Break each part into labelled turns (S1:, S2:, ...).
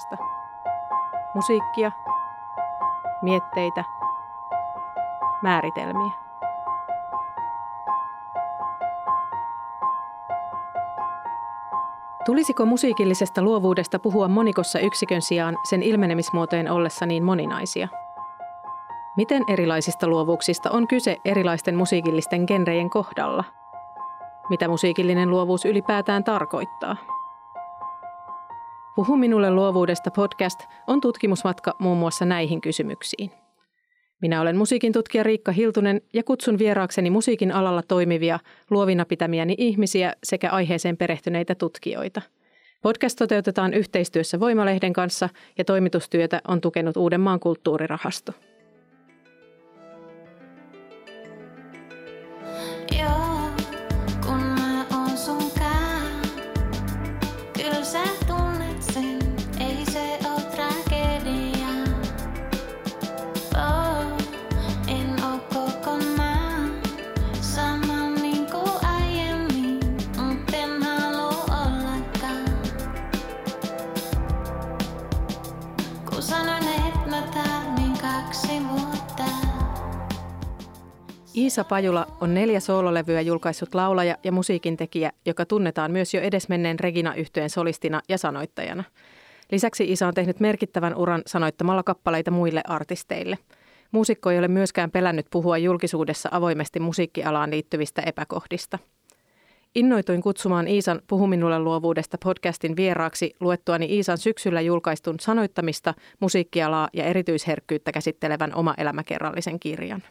S1: Luovuudesta. Musiikkia, mietteitä, määritelmiä. Tulisiko musiikillisesta luovuudesta puhua monikossa yksikön sijaan sen ilmenemismuotojen ollessa niin moninaisia? Miten erilaisista luovuuksista on kyse erilaisten musiikillisten genrejen kohdalla? Mitä musiikillinen luovuus ylipäätään tarkoittaa? Puhu minulle luovuudesta podcast on tutkimusmatka muun muassa näihin kysymyksiin. Minä olen musiikin tutkija Riikka Hiltunen ja kutsun vieraakseni musiikin alalla toimivia, luovina pitämiäni ihmisiä sekä aiheeseen perehtyneitä tutkijoita. Podcast toteutetaan yhteistyössä Voimalehden kanssa ja toimitustyötä on tukenut Uudenmaan kulttuurirahasto. Iisa Pajula on neljä soololevyä julkaissut laulaja ja musiikintekijä, joka tunnetaan myös jo edesmenneen regina yhtyeen solistina ja sanoittajana. Lisäksi Iisa on tehnyt merkittävän uran sanoittamalla kappaleita muille artisteille. Muusikko ei ole myöskään pelännyt puhua julkisuudessa avoimesti musiikkialaan liittyvistä epäkohdista. Innoituin kutsumaan Iisan Puhu minulle luovuudesta podcastin vieraaksi luettuani Iisan syksyllä julkaistun sanoittamista, musiikkialaa ja erityisherkkyyttä käsittelevän oma elämäkerrallisen kirjan.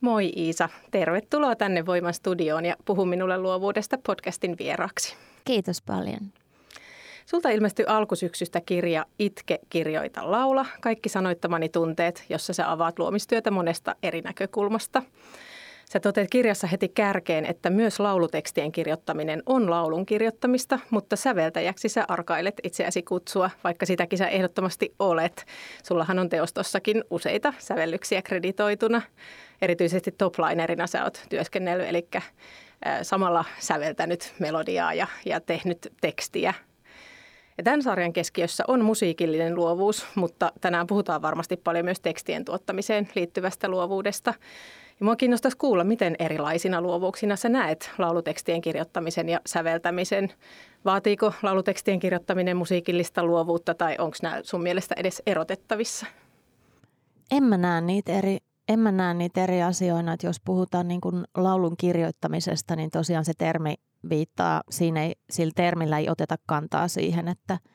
S1: Moi Iisa, tervetuloa tänne Voiman studioon ja Puhu minulle luovuudesta podcastin vieraaksi.
S2: Kiitos paljon.
S1: Sulta ilmestyi alkusyksystä kirja Itke, kirjoita, laula, kaikki sanoittamani tunteet, jossa sä avaat luomistyötä monesta eri näkökulmasta. Sä toteat kirjassa heti kärkeen, että myös laulutekstien kirjoittaminen on laulun kirjoittamista, mutta säveltäjäksi sä arkailet itseäsi kutsua, vaikka sitäkin sä ehdottomasti olet. Sullahan on teostossakin useita sävellyksiä kreditoituna. Erityisesti toplinerina sä oot työskennellyt, eli samalla säveltänyt melodiaa ja, ja tehnyt tekstiä. Ja tämän sarjan keskiössä on musiikillinen luovuus, mutta tänään puhutaan varmasti paljon myös tekstien tuottamiseen liittyvästä luovuudesta. Ja mua kiinnostaisi kuulla, miten erilaisina luovuuksina sä näet laulutekstien kirjoittamisen ja säveltämisen. Vaatiiko laulutekstien kirjoittaminen musiikillista luovuutta tai onko nämä sun mielestä edes erotettavissa?
S2: En mä näe niitä eri, en mä näe niitä eri asioina, että jos puhutaan niin kuin laulun kirjoittamisesta, niin tosiaan se termi viittaa, siinä ei, sillä termillä ei oteta kantaa siihen, että –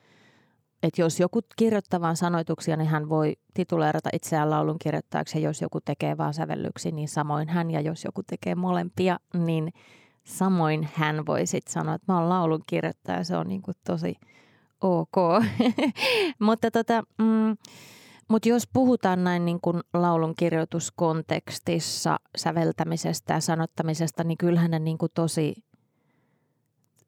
S2: että jos joku kirjoittaa vain sanoituksia, niin hän voi tituleerata itseään laulun kirjoittajaksi. Ja jos joku tekee vain sävellyksiä, niin samoin hän. Ja jos joku tekee molempia, niin samoin hän voi sitten sanoa, että mä oon laulun kirjoittaja. Se on niin kuin tosi ok. mutta tota, mm, mut jos puhutaan näin niin laulun kirjoituskontekstissa säveltämisestä ja sanottamisesta, niin kyllähän ne niin kuin tosi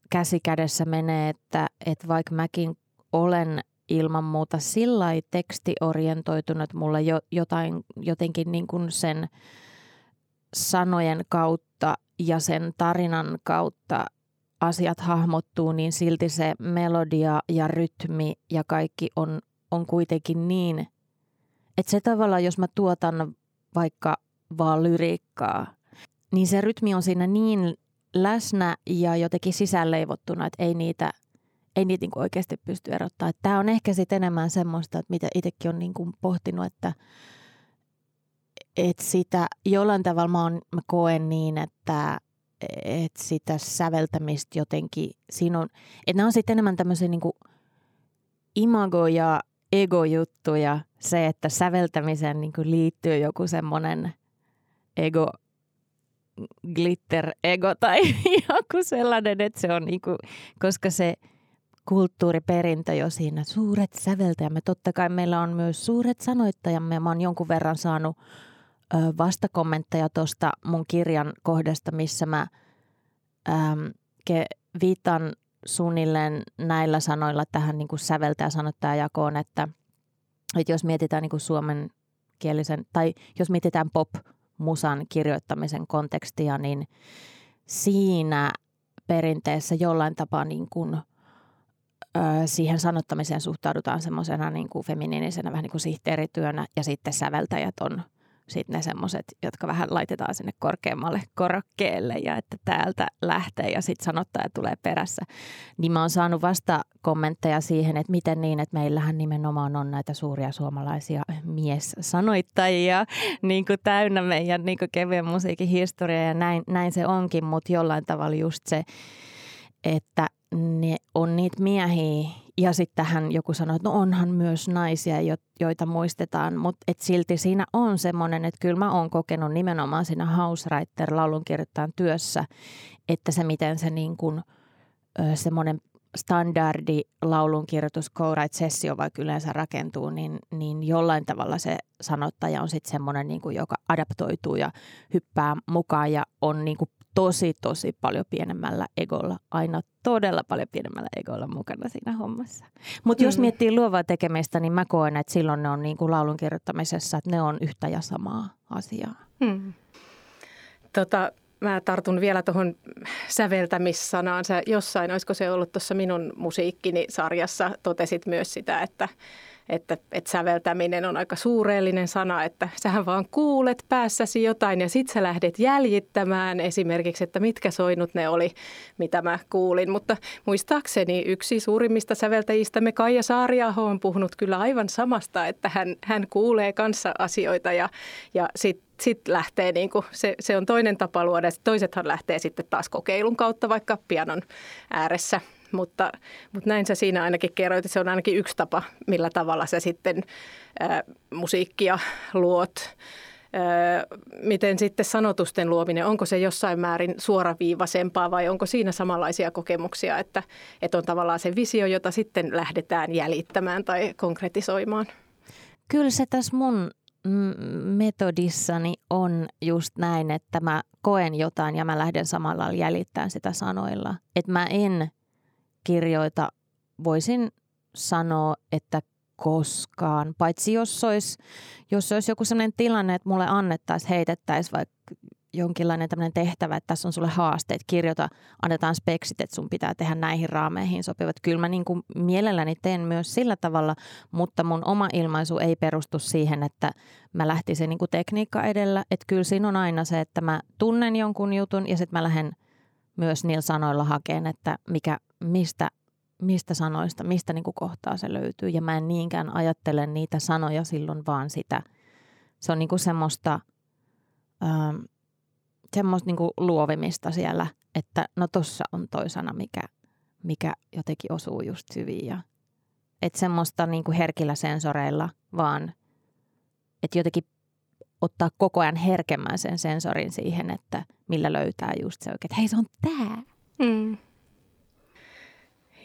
S2: käsi kädessä menee, että, että vaikka mäkin olen ilman muuta sillä tekstiorientoitunut, mulla jo, jotain, jotenkin niin kuin sen sanojen kautta ja sen tarinan kautta asiat hahmottuu, niin silti se melodia ja rytmi ja kaikki on, on kuitenkin niin, että se tavallaan, jos mä tuotan vaikka vaan lyriikkaa, niin se rytmi on siinä niin läsnä ja jotenkin sisäänleivottuna, että ei niitä – ei niitä niin oikeasti pysty erottaa. Tämä on ehkä sitten enemmän semmoista, että mitä itsekin on niin kuin pohtinut, että, että sitä jollain tavalla mä, on, mä koen niin, että, että sitä säveltämistä jotenkin, siinä on, että nämä on sitten enemmän tämmöisiä niin imagoja ego-juttu ja se, että säveltämiseen niin liittyy joku semmoinen ego, glitter ego tai joku sellainen, että se on niin kuin, koska se kulttuuriperintö jo siinä, suuret säveltäjämme, totta kai meillä on myös suuret sanoittajamme. Mä oon jonkun verran saanut ö, vastakommentteja tuosta mun kirjan kohdasta, missä mä äm, ke, viitan suunnilleen näillä sanoilla tähän niin kuin säveltäjä-sanottajajakoon, että, että jos mietitään niin kuin suomen kielisen, tai jos mietitään pop-musan kirjoittamisen kontekstia, niin siinä perinteessä jollain tapaa niin kuin, siihen sanottamiseen suhtaudutaan semmoisena niin kuin feminiinisenä vähän niin kuin sihteerityönä ja sitten säveltäjät on – sitten ne semmoiset, jotka vähän laitetaan sinne korkeammalle korokkeelle ja että täältä lähtee ja sitten sanottaja tulee perässä. Niin mä oon saanut vasta kommentteja siihen, että miten niin, että meillähän nimenomaan on näitä suuria suomalaisia mies-sanoittajia niin kuin täynnä meidän niin kuin kevyen musiikin historia ja näin, näin se onkin, mutta jollain tavalla just se, että ne on niitä miehiä, ja sitten hän joku sanoi, että no onhan myös naisia, joita muistetaan, mutta et silti siinä on semmoinen, että kyllä mä oon kokenut nimenomaan siinä Hausreiter laulunkirjoittajan työssä, että se miten se niin kuin, semmoinen standardi laulunkirjoitus, co sessio vaikka yleensä rakentuu, niin, niin jollain tavalla se sanottaja on sitten semmoinen, niin joka adaptoituu ja hyppää mukaan ja on niin kuin tosi, tosi paljon pienemmällä egolla, aina todella paljon pienemmällä egolla mukana siinä hommassa. Mutta mm. jos miettii luovaa tekemistä, niin mä koen, että silloin ne on niin kuin laulun kirjoittamisessa, että ne on yhtä ja samaa asiaa. Mm.
S1: Tota, mä tartun vielä tuohon säveltämissanaan. Sä jossain, olisiko se ollut tuossa minun musiikkini sarjassa, totesit myös sitä, että että, että säveltäminen on aika suureellinen sana, että sähän vaan kuulet päässäsi jotain ja sit sä lähdet jäljittämään esimerkiksi, että mitkä soinut ne oli, mitä mä kuulin. Mutta muistaakseni yksi suurimmista säveltäjistämme Kaija Saariaho on puhunut kyllä aivan samasta, että hän, hän kuulee kanssa asioita ja, ja sitten sitten lähtee, niin kuin, se, se on toinen tapa luoda. Toisethan lähtee sitten taas kokeilun kautta vaikka pianon ääressä mutta, mutta näin sä siinä ainakin kerroit, että se on ainakin yksi tapa, millä tavalla sä sitten ää, musiikkia luot. Ää, miten sitten sanotusten luominen, onko se jossain määrin suoraviivaisempaa vai onko siinä samanlaisia kokemuksia, että, että on tavallaan se visio, jota sitten lähdetään jäljittämään tai konkretisoimaan?
S2: Kyllä se tässä mun metodissani on just näin, että mä koen jotain ja mä lähden samalla jäljittämään sitä sanoilla. Että mä en kirjoita, voisin sanoa, että koskaan. Paitsi jos olisi, jos olisi joku sellainen tilanne, että mulle annettaisiin, heitettäisiin vaikka jonkinlainen tämmöinen tehtävä, että tässä on sulle haasteet, kirjoita, annetaan speksit, että sun pitää tehdä näihin raameihin sopivat. Kyllä mä niin kuin mielelläni teen myös sillä tavalla, mutta mun oma ilmaisu ei perustu siihen, että mä lähtisin niin kuin tekniikka edellä. Että kyllä siinä on aina se, että mä tunnen jonkun jutun ja sitten mä lähden myös niillä sanoilla hakeen, että mikä mistä, mistä sanoista, mistä niin kuin kohtaa se löytyy. Ja mä en niinkään ajattele niitä sanoja silloin, vaan sitä. Se on niin kuin semmoista, ähm, semmoista niin kuin luovimista siellä, että no tossa on toi sana, mikä, mikä jotenkin osuu just hyvin. Ja, että semmoista niin kuin herkillä sensoreilla vaan, että jotenkin ottaa koko ajan herkemmän sen sensorin siihen, että millä löytää just se oikein, että hei se on tää. Mm.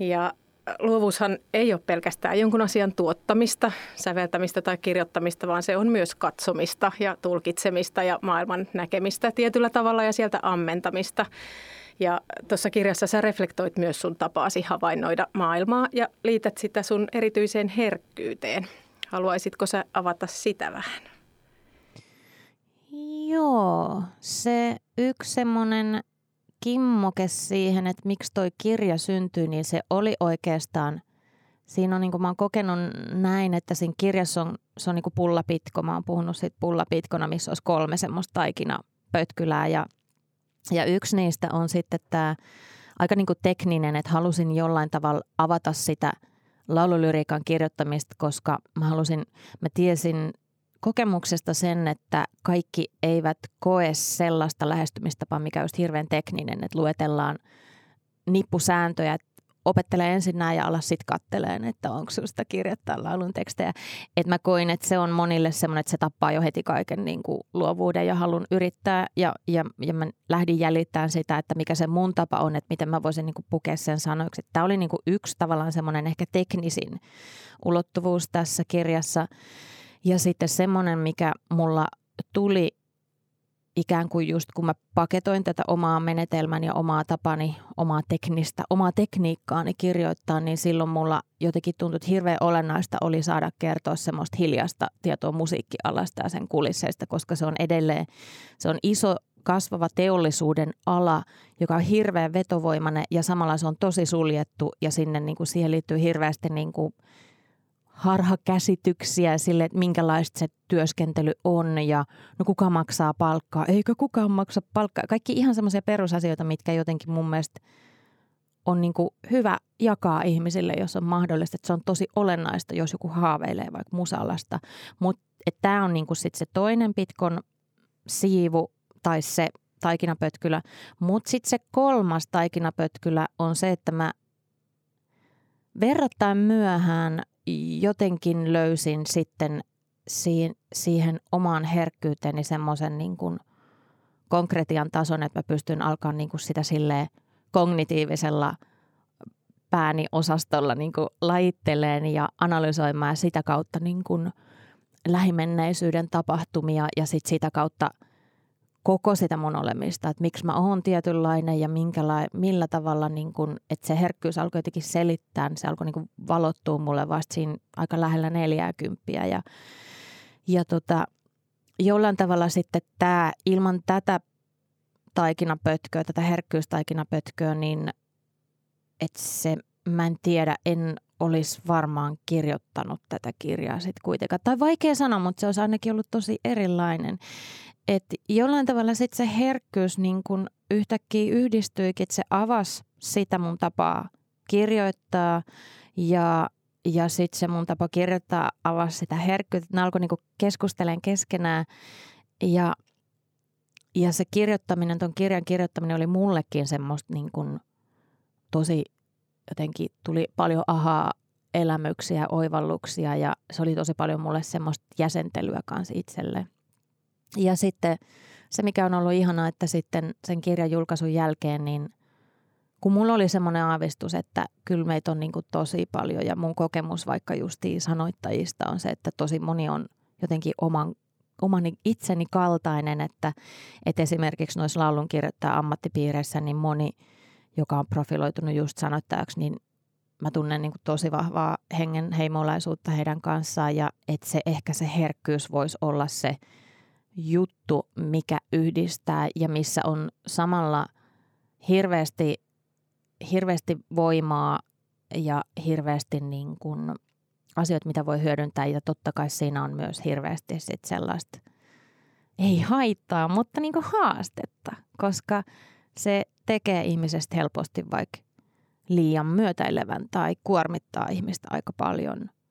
S1: Ja luovuushan ei ole pelkästään jonkun asian tuottamista, säveltämistä tai kirjoittamista, vaan se on myös katsomista ja tulkitsemista ja maailman näkemistä tietyllä tavalla ja sieltä ammentamista. Ja tuossa kirjassa sä reflektoit myös sun tapaasi havainnoida maailmaa ja liität sitä sun erityiseen herkkyyteen. Haluaisitko sä avata sitä vähän?
S2: Joo, se yksi semmoinen kimmoke siihen, että miksi toi kirja syntyi, niin se oli oikeastaan, siinä on niin kuin mä oon kokenut näin, että siinä kirjassa on, se on niin kuin pullapitko. Mä oon puhunut siitä pullapitkona, missä olisi kolme semmoista pötkylää ja, ja yksi niistä on sitten tämä aika niin kuin tekninen, että halusin jollain tavalla avata sitä laululyriikan kirjoittamista, koska mä halusin, mä tiesin kokemuksesta sen, että kaikki eivät koe sellaista lähestymistapaa, mikä olisi hirveän tekninen, että luetellaan nippusääntöjä, opettele ensin näin ja ala sitten katteleen, että onko sinusta kirjoittaa laulun tekstejä. Että mä koin, että se on monille semmoinen, että se tappaa jo heti kaiken niin kuin luovuuden ja halun yrittää. Ja, ja, ja mä lähdin jäljittämään sitä, että mikä se mun tapa on, että miten mä voisin niin kuin pukea sen sanoiksi. Tämä oli niin kuin yksi tavallaan semmoinen ehkä teknisin ulottuvuus tässä kirjassa. Ja sitten semmoinen, mikä mulla tuli ikään kuin just kun mä paketoin tätä omaa menetelmän ja omaa tapani, omaa teknistä, omaa tekniikkaani kirjoittaa, niin silloin mulla jotenkin tuntui, että hirveän olennaista oli saada kertoa semmoista hiljasta tietoa musiikkialasta ja sen kulisseista, koska se on edelleen, se on iso kasvava teollisuuden ala, joka on hirveän vetovoimainen ja samalla se on tosi suljettu ja sinne niin kuin siihen liittyy hirveästi niin kuin harhakäsityksiä sille, että minkälaista se työskentely on ja no kuka maksaa palkkaa, eikö kukaan maksa palkkaa. Kaikki ihan semmoisia perusasioita, mitkä jotenkin mun mielestä on niin kuin hyvä jakaa ihmisille, jos on mahdollista. Että se on tosi olennaista, jos joku haaveilee vaikka musalasta. Mutta tämä on niin kuin sit se toinen pitkon siivu tai se taikinapötkylä. Mutta sitten se kolmas taikinapötkylä on se, että mä verrattain myöhään jotenkin löysin sitten siihen omaan herkkyyteeni semmoisen niin kuin konkretian tason, että mä pystyn alkaa niin kuin sitä silleen kognitiivisella pääni osastolla niin kuin lajitteleen ja analysoimaan sitä kautta niin kuin lähimenneisyyden tapahtumia ja sitten sitä kautta – koko sitä mun olemista, että miksi mä oon tietynlainen ja minkäla- millä tavalla, niin kun, että se herkkyys alkoi jotenkin selittää, niin se alkoi niin valottua mulle vasta siinä aika lähellä 40 ja, ja tota, jollain tavalla sitten tämä, ilman tätä taikinapötköä, tätä herkkyystaikinapötköä, niin että se, mä en tiedä, en olisi varmaan kirjoittanut tätä kirjaa sitten kuitenkaan. Tai vaikea sanoa, mutta se olisi ainakin ollut tosi erilainen että jollain tavalla sitten se herkkyys niin kun yhtäkkiä yhdistyikin, että se avasi sitä mun tapaa kirjoittaa ja, ja sitten se mun tapa kirjoittaa avasi sitä herkkyyttä. Ne alkoi niin keskustelemaan keskenään ja, ja se kirjoittaminen, ton kirjan kirjoittaminen oli mullekin semmoista niin tosi jotenkin tuli paljon ahaa elämyksiä, oivalluksia ja se oli tosi paljon mulle semmoista jäsentelyä kanssa itselleen. Ja sitten se, mikä on ollut ihanaa, että sitten sen kirjan julkaisun jälkeen, niin kun mulla oli semmoinen aavistus, että kyllä meitä on niin tosi paljon ja mun kokemus vaikka justiin sanoittajista on se, että tosi moni on jotenkin oman, oman itseni kaltainen, että, että esimerkiksi noissa laulunkirjoittaja ammattipiireissä niin moni, joka on profiloitunut just sanoittajaksi, niin mä tunnen niin kuin tosi vahvaa hengen heimolaisuutta heidän kanssaan ja että se ehkä se herkkyys voisi olla se – juttu, mikä yhdistää ja missä on samalla hirveästi, hirveästi voimaa ja hirveästi niin kuin asioita, mitä voi hyödyntää. Ja totta kai siinä on myös hirveästi sit sellaista, ei haittaa, mutta niin kuin haastetta, koska se tekee ihmisestä helposti vaikka liian myötäilevän tai kuormittaa ihmistä aika paljon –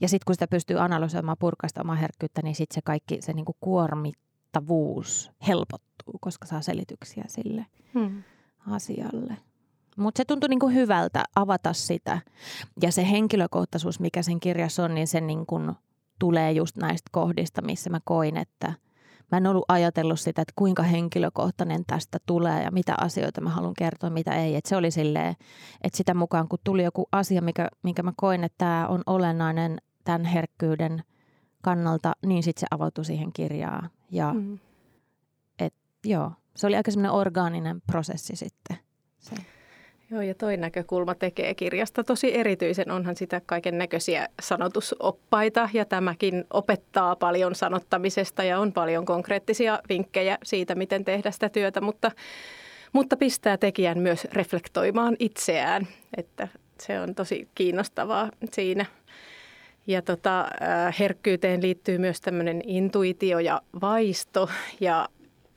S2: ja sitten kun sitä pystyy analysoimaan purkaista omaa herkkyyttä, niin sitten se kaikki se niinku kuormittavuus helpottuu, koska saa selityksiä sille hmm. asialle. Mutta se tuntui niinku hyvältä avata sitä. Ja se henkilökohtaisuus, mikä sen kirjassa on, niin se niinku tulee just näistä kohdista, missä mä koin, että mä en ollut ajatellut sitä, että kuinka henkilökohtainen tästä tulee ja mitä asioita mä haluan kertoa, mitä ei. Et se oli silleen, että sitä mukaan kun tuli joku asia, mikä, minkä mä koin, että tämä on olennainen tämän herkkyyden kannalta, niin sitten se avautui siihen kirjaan. Ja mm. et, joo, se oli aika semmoinen orgaaninen prosessi sitten. Se.
S1: Joo, ja toi näkökulma tekee kirjasta tosi erityisen. Onhan sitä kaiken näköisiä sanotusoppaita ja tämäkin opettaa paljon sanottamisesta ja on paljon konkreettisia vinkkejä siitä, miten tehdä sitä työtä, mutta, mutta pistää tekijän myös reflektoimaan itseään, että se on tosi kiinnostavaa siinä. Ja tota, äh, herkkyyteen liittyy myös tämmöinen intuitio ja vaisto ja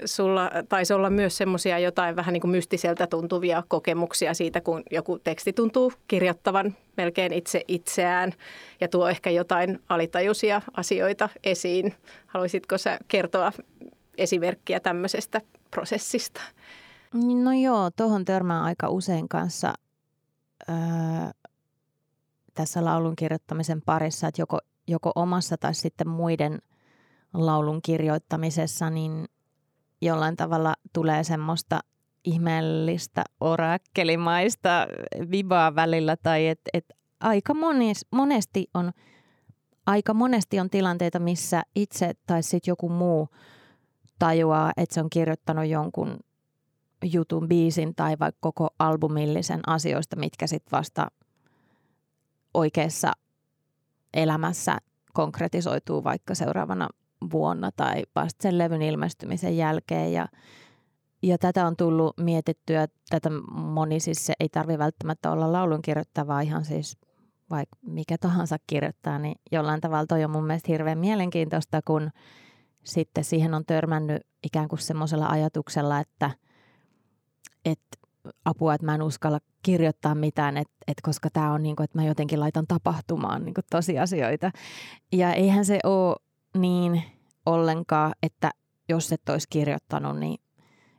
S1: sulla taisi olla myös semmoisia jotain vähän niin kuin mystiseltä tuntuvia kokemuksia siitä, kun joku teksti tuntuu kirjoittavan melkein itse itseään ja tuo ehkä jotain alitajuisia asioita esiin. Haluaisitko sä kertoa esimerkkiä tämmöisestä prosessista?
S2: No joo, tuohon törmään aika usein kanssa öö, tässä laulun kirjoittamisen parissa, että joko, joko omassa tai sitten muiden laulun kirjoittamisessa, niin jollain tavalla tulee semmoista ihmeellistä orakkelimaista vibaa välillä tai että et aika monis, monesti on aika monesti on tilanteita, missä itse tai sitten joku muu tajuaa, että se on kirjoittanut jonkun jutun, biisin tai vaikka koko albumillisen asioista, mitkä sitten vasta oikeassa elämässä konkretisoituu vaikka seuraavana vuonna tai vasta sen levyn ilmestymisen jälkeen. Ja, ja tätä on tullut mietittyä, tätä moni siis se ei tarvi välttämättä olla laulun kirjoittavaa, ihan siis vaikka mikä tahansa kirjoittaa, niin jollain tavalla toi on mun mielestä hirveän mielenkiintoista, kun sitten siihen on törmännyt ikään kuin semmoisella ajatuksella, että, että apua, että mä en uskalla kirjoittaa mitään, että, että koska tämä on niin kuin, että mä jotenkin laitan tapahtumaan niin kuin tosiasioita. Ja eihän se ole niin ollenkaan, että jos et olisi kirjoittanut, niin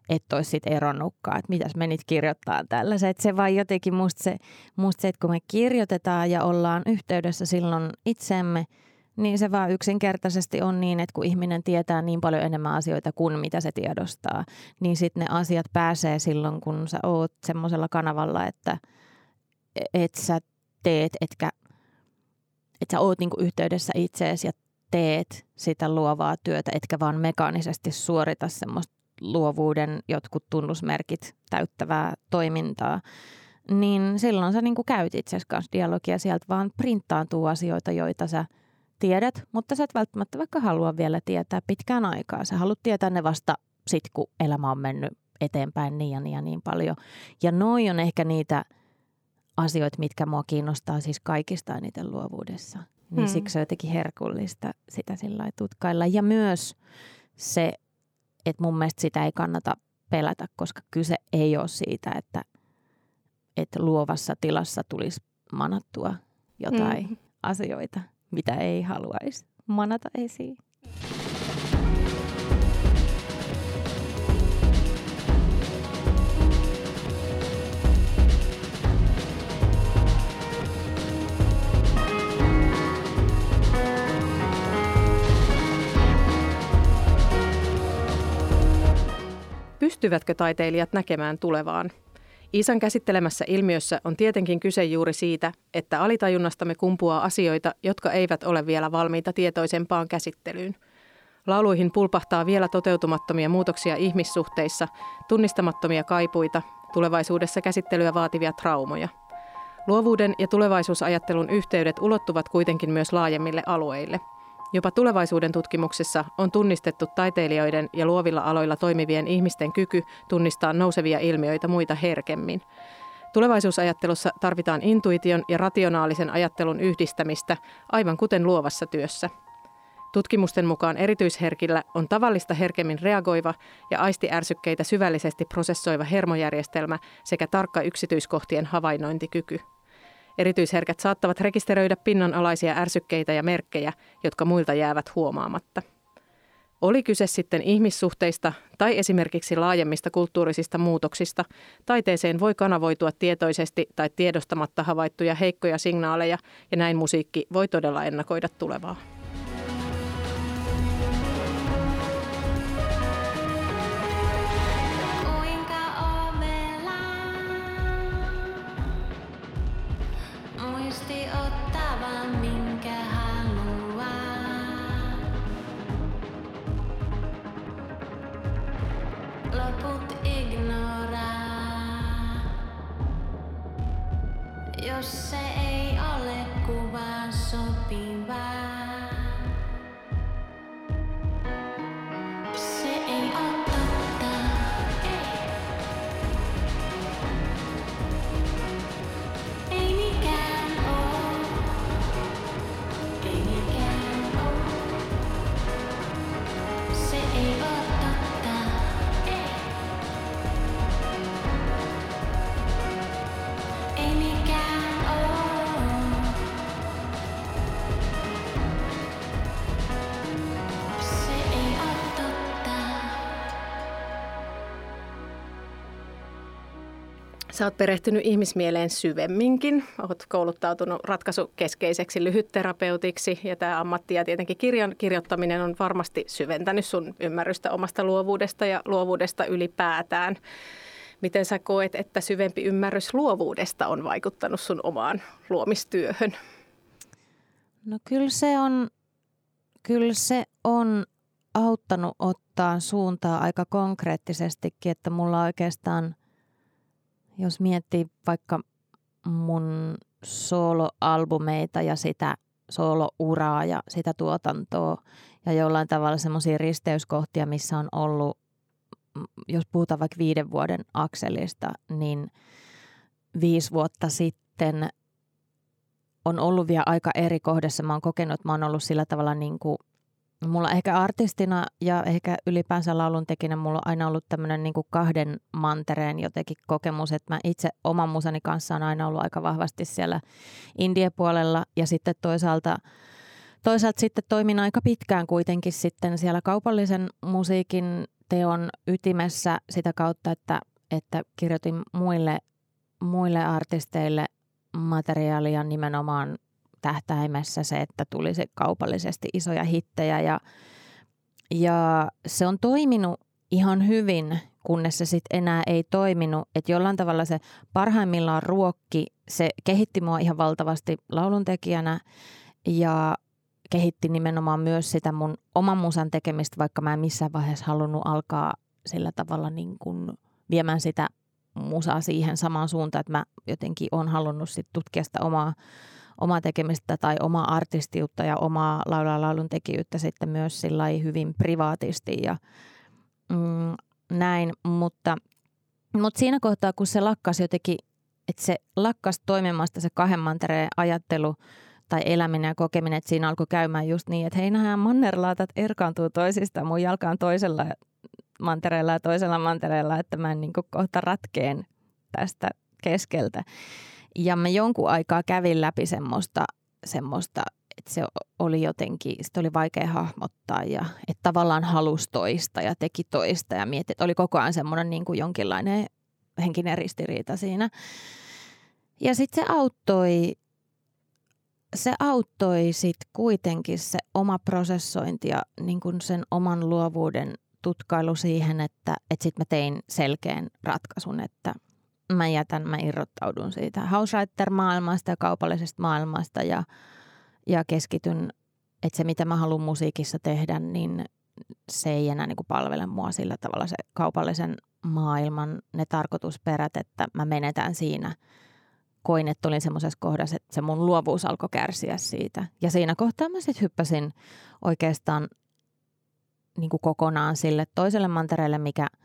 S2: et olisi sitten eronnutkaan, että mitäs menit kirjoittaa tällaisen. Että se vaan jotenkin musta se, musta se, että kun me kirjoitetaan ja ollaan yhteydessä silloin itsemme, niin se vaan yksinkertaisesti on niin, että kun ihminen tietää niin paljon enemmän asioita kuin mitä se tiedostaa, niin sitten ne asiat pääsee silloin, kun sä oot semmoisella kanavalla, että et sä teet, etkä, että sä oot niinku yhteydessä itseesi ja teet sitä luovaa työtä, etkä vaan mekaanisesti suorita semmoista luovuuden jotkut tunnusmerkit täyttävää toimintaa, niin silloin sä niin kuin käyt itse kanssa dialogia sieltä vaan printtaantuu asioita, joita sä tiedät, mutta sä et välttämättä vaikka halua vielä tietää pitkään aikaa. Sä haluat tietää ne vasta sit, kun elämä on mennyt eteenpäin niin ja niin ja niin paljon. Ja noi on ehkä niitä asioita, mitkä mua kiinnostaa siis kaikista eniten luovuudessa. Niin hmm. siksi on jotenkin herkullista sitä sillä tutkailla. Ja myös se että mun mielestä sitä ei kannata pelätä, koska kyse ei ole siitä, että, että luovassa tilassa tulisi manattua jotain mm. asioita, mitä ei haluaisi manata esiin.
S1: Pystyvätkö taiteilijat näkemään tulevaan? Isan käsittelemässä ilmiössä on tietenkin kyse juuri siitä, että alitajunnastamme kumpuaa asioita, jotka eivät ole vielä valmiita tietoisempaan käsittelyyn. Lauluihin pulpahtaa vielä toteutumattomia muutoksia ihmissuhteissa, tunnistamattomia kaipuita, tulevaisuudessa käsittelyä vaativia traumoja. Luovuuden ja tulevaisuusajattelun yhteydet ulottuvat kuitenkin myös laajemmille alueille – Jopa tulevaisuuden tutkimuksessa on tunnistettu taiteilijoiden ja luovilla aloilla toimivien ihmisten kyky tunnistaa nousevia ilmiöitä muita herkemmin. Tulevaisuusajattelussa tarvitaan intuition ja rationaalisen ajattelun yhdistämistä, aivan kuten luovassa työssä. Tutkimusten mukaan erityisherkillä on tavallista herkemmin reagoiva ja aistiärsykkeitä syvällisesti prosessoiva hermojärjestelmä sekä tarkka yksityiskohtien havainnointikyky. Erityisherkät saattavat rekisteröidä pinnanalaisia ärsykkeitä ja merkkejä, jotka muilta jäävät huomaamatta. Oli kyse sitten ihmissuhteista tai esimerkiksi laajemmista kulttuurisista muutoksista, taiteeseen voi kanavoitua tietoisesti tai tiedostamatta havaittuja heikkoja signaaleja ja näin musiikki voi todella ennakoida tulevaa.
S3: Jos
S1: Sä oot perehtynyt ihmismieleen syvemminkin. Oot kouluttautunut ratkaisukeskeiseksi lyhytterapeutiksi ja tämä ammatti ja tietenkin kirjan kirjoittaminen on varmasti syventänyt sun ymmärrystä omasta luovuudesta ja luovuudesta ylipäätään. Miten sä koet, että syvempi ymmärrys luovuudesta on vaikuttanut sun omaan luomistyöhön?
S2: No kyllä se on, kyllä se on auttanut ottaa suuntaa aika konkreettisestikin, että mulla oikeastaan, jos miettii vaikka mun soloalbumeita ja sitä soolouraa ja sitä tuotantoa ja jollain tavalla semmoisia risteyskohtia, missä on ollut, jos puhutaan vaikka viiden vuoden akselista, niin viisi vuotta sitten on ollut vielä aika eri kohdassa. Mä oon kokenut, että mä oon ollut sillä tavalla niin kuin Mulla ehkä artistina ja ehkä ylipäänsä laulun tekinä mulla on aina ollut tämmöinen niin kahden mantereen jotenkin kokemus, että mä itse oman musani kanssa on aina ollut aika vahvasti siellä indie-puolella ja sitten toisaalta, toisaalta sitten toimin aika pitkään kuitenkin sitten siellä kaupallisen musiikin teon ytimessä sitä kautta, että, että kirjoitin muille, muille artisteille materiaalia nimenomaan tähtäimessä se, että tulisi kaupallisesti isoja hittejä ja, ja se on toiminut ihan hyvin, kunnes se sitten enää ei toiminut. Että jollain tavalla se parhaimmillaan ruokki, se kehitti mua ihan valtavasti lauluntekijänä ja kehitti nimenomaan myös sitä mun oman musan tekemistä, vaikka mä en missään vaiheessa halunnut alkaa sillä tavalla niin kuin viemään sitä musaa siihen samaan suuntaan, että mä jotenkin on halunnut sit tutkia sitä omaa omaa tekemistä tai omaa artistiutta ja omaa laulaa laulun tekijyyttä sitten myös sillä hyvin privaatisti ja mm, näin, mutta, mutta siinä kohtaa, kun se lakkas jotenkin, että se lakkas toimimasta se kahden mantereen ajattelu tai eläminen ja kokeminen, että siinä alkoi käymään just niin, että hei nämä mannerlaatat erkaantuu toisista, mun jalka on toisella mantereella ja toisella mantereella, että mä en niin kohta ratkeen tästä keskeltä. Ja mä jonkun aikaa kävin läpi semmoista, semmoista että se oli jotenkin, sitä oli vaikea hahmottaa ja että tavallaan halusi toista ja teki toista ja mietti, että oli koko ajan semmoinen niin kuin jonkinlainen henkinen ristiriita siinä. Ja sitten se auttoi, se auttoi sitten kuitenkin se oma prosessointi ja niin kuin sen oman luovuuden tutkailu siihen, että, että sitten mä tein selkeän ratkaisun, että – mä jätän, mä irrottaudun siitä housewriter-maailmasta ja kaupallisesta maailmasta ja, ja keskityn, että se mitä mä haluan musiikissa tehdä, niin se ei enää niin kuin palvele mua sillä tavalla se kaupallisen maailman ne tarkoitusperät, että mä menetän siinä. Koin, että olin semmoisessa kohdassa, että se mun luovuus alkoi kärsiä siitä. Ja siinä kohtaa mä sitten hyppäsin oikeastaan niin kuin kokonaan sille toiselle mantereelle, mikä –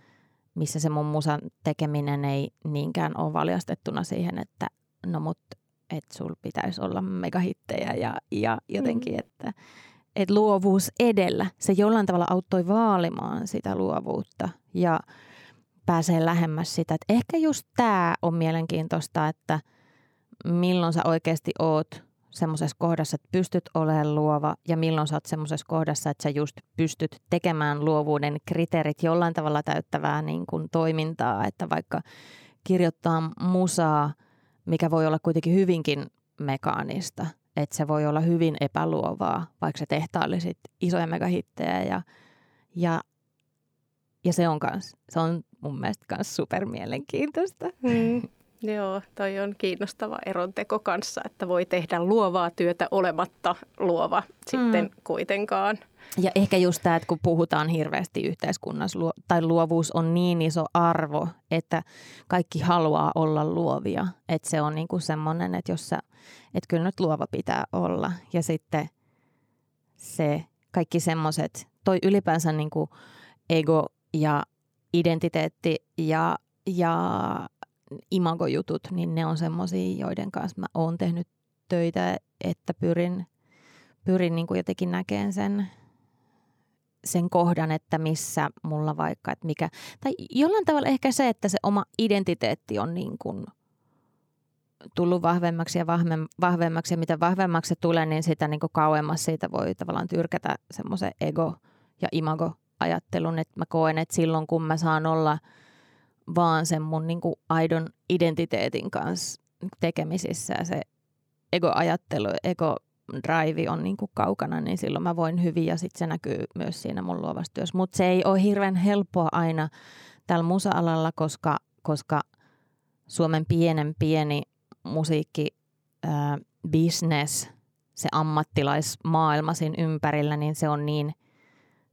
S2: missä se mun musan tekeminen ei niinkään ole valjastettuna siihen, että no mut, että sul pitäisi olla megahittejä ja, ja jotenkin, mm. että et luovuus edellä. Se jollain tavalla auttoi vaalimaan sitä luovuutta ja pääsee lähemmäs sitä. Että ehkä just tämä on mielenkiintoista, että milloin sä oikeasti oot semmoisessa kohdassa, että pystyt olemaan luova ja milloin sä oot semmoisessa kohdassa, että sä just pystyt tekemään luovuuden kriteerit jollain tavalla täyttävää niin kuin toimintaa, että vaikka kirjoittaa musaa, mikä voi olla kuitenkin hyvinkin mekaanista, että se voi olla hyvin epäluovaa, vaikka se tehtailisit isoja megahittejä ja, ja, ja se on, kans, se on mun mielestä myös super mielenkiintoista. Mm.
S1: Joo, toi on kiinnostava eronteko kanssa, että voi tehdä luovaa työtä olematta luova sitten mm. kuitenkaan.
S2: Ja ehkä just tämä, että kun puhutaan hirveästi yhteiskunnassa, tai luovuus on niin iso arvo, että kaikki haluaa olla luovia. Että se on niinku semmoinen, että jos sä, että kyllä nyt luova pitää olla. Ja sitten se kaikki semmoiset, toi ylipäänsä niinku ego ja identiteetti ja, ja imagojutut, niin ne on semmoisia, joiden kanssa mä oon tehnyt töitä, että pyrin, pyrin niin kuin jotenkin näkemään sen, sen kohdan, että missä mulla vaikka, että mikä, tai jollain tavalla ehkä se, että se oma identiteetti on niin kuin tullut vahvemmaksi ja vahvemmaksi ja mitä vahvemmaksi se tulee, niin sitä niin kuin kauemmas siitä voi tavallaan tyrkätä semmoisen ego- ja imago-ajattelun, että mä koen, että silloin kun mä saan olla – vaan sen mun niin kuin aidon identiteetin kanssa tekemisissä se ego-ajattelu, ego-drive on niin kuin kaukana, niin silloin mä voin hyvin ja sitten se näkyy myös siinä mun luovassa työssä. Mutta se ei ole hirveän helppoa aina tällä musa-alalla, koska, koska Suomen pienen pieni musiikki äh, business, se ammattilaismaailma siinä ympärillä, niin se on niin,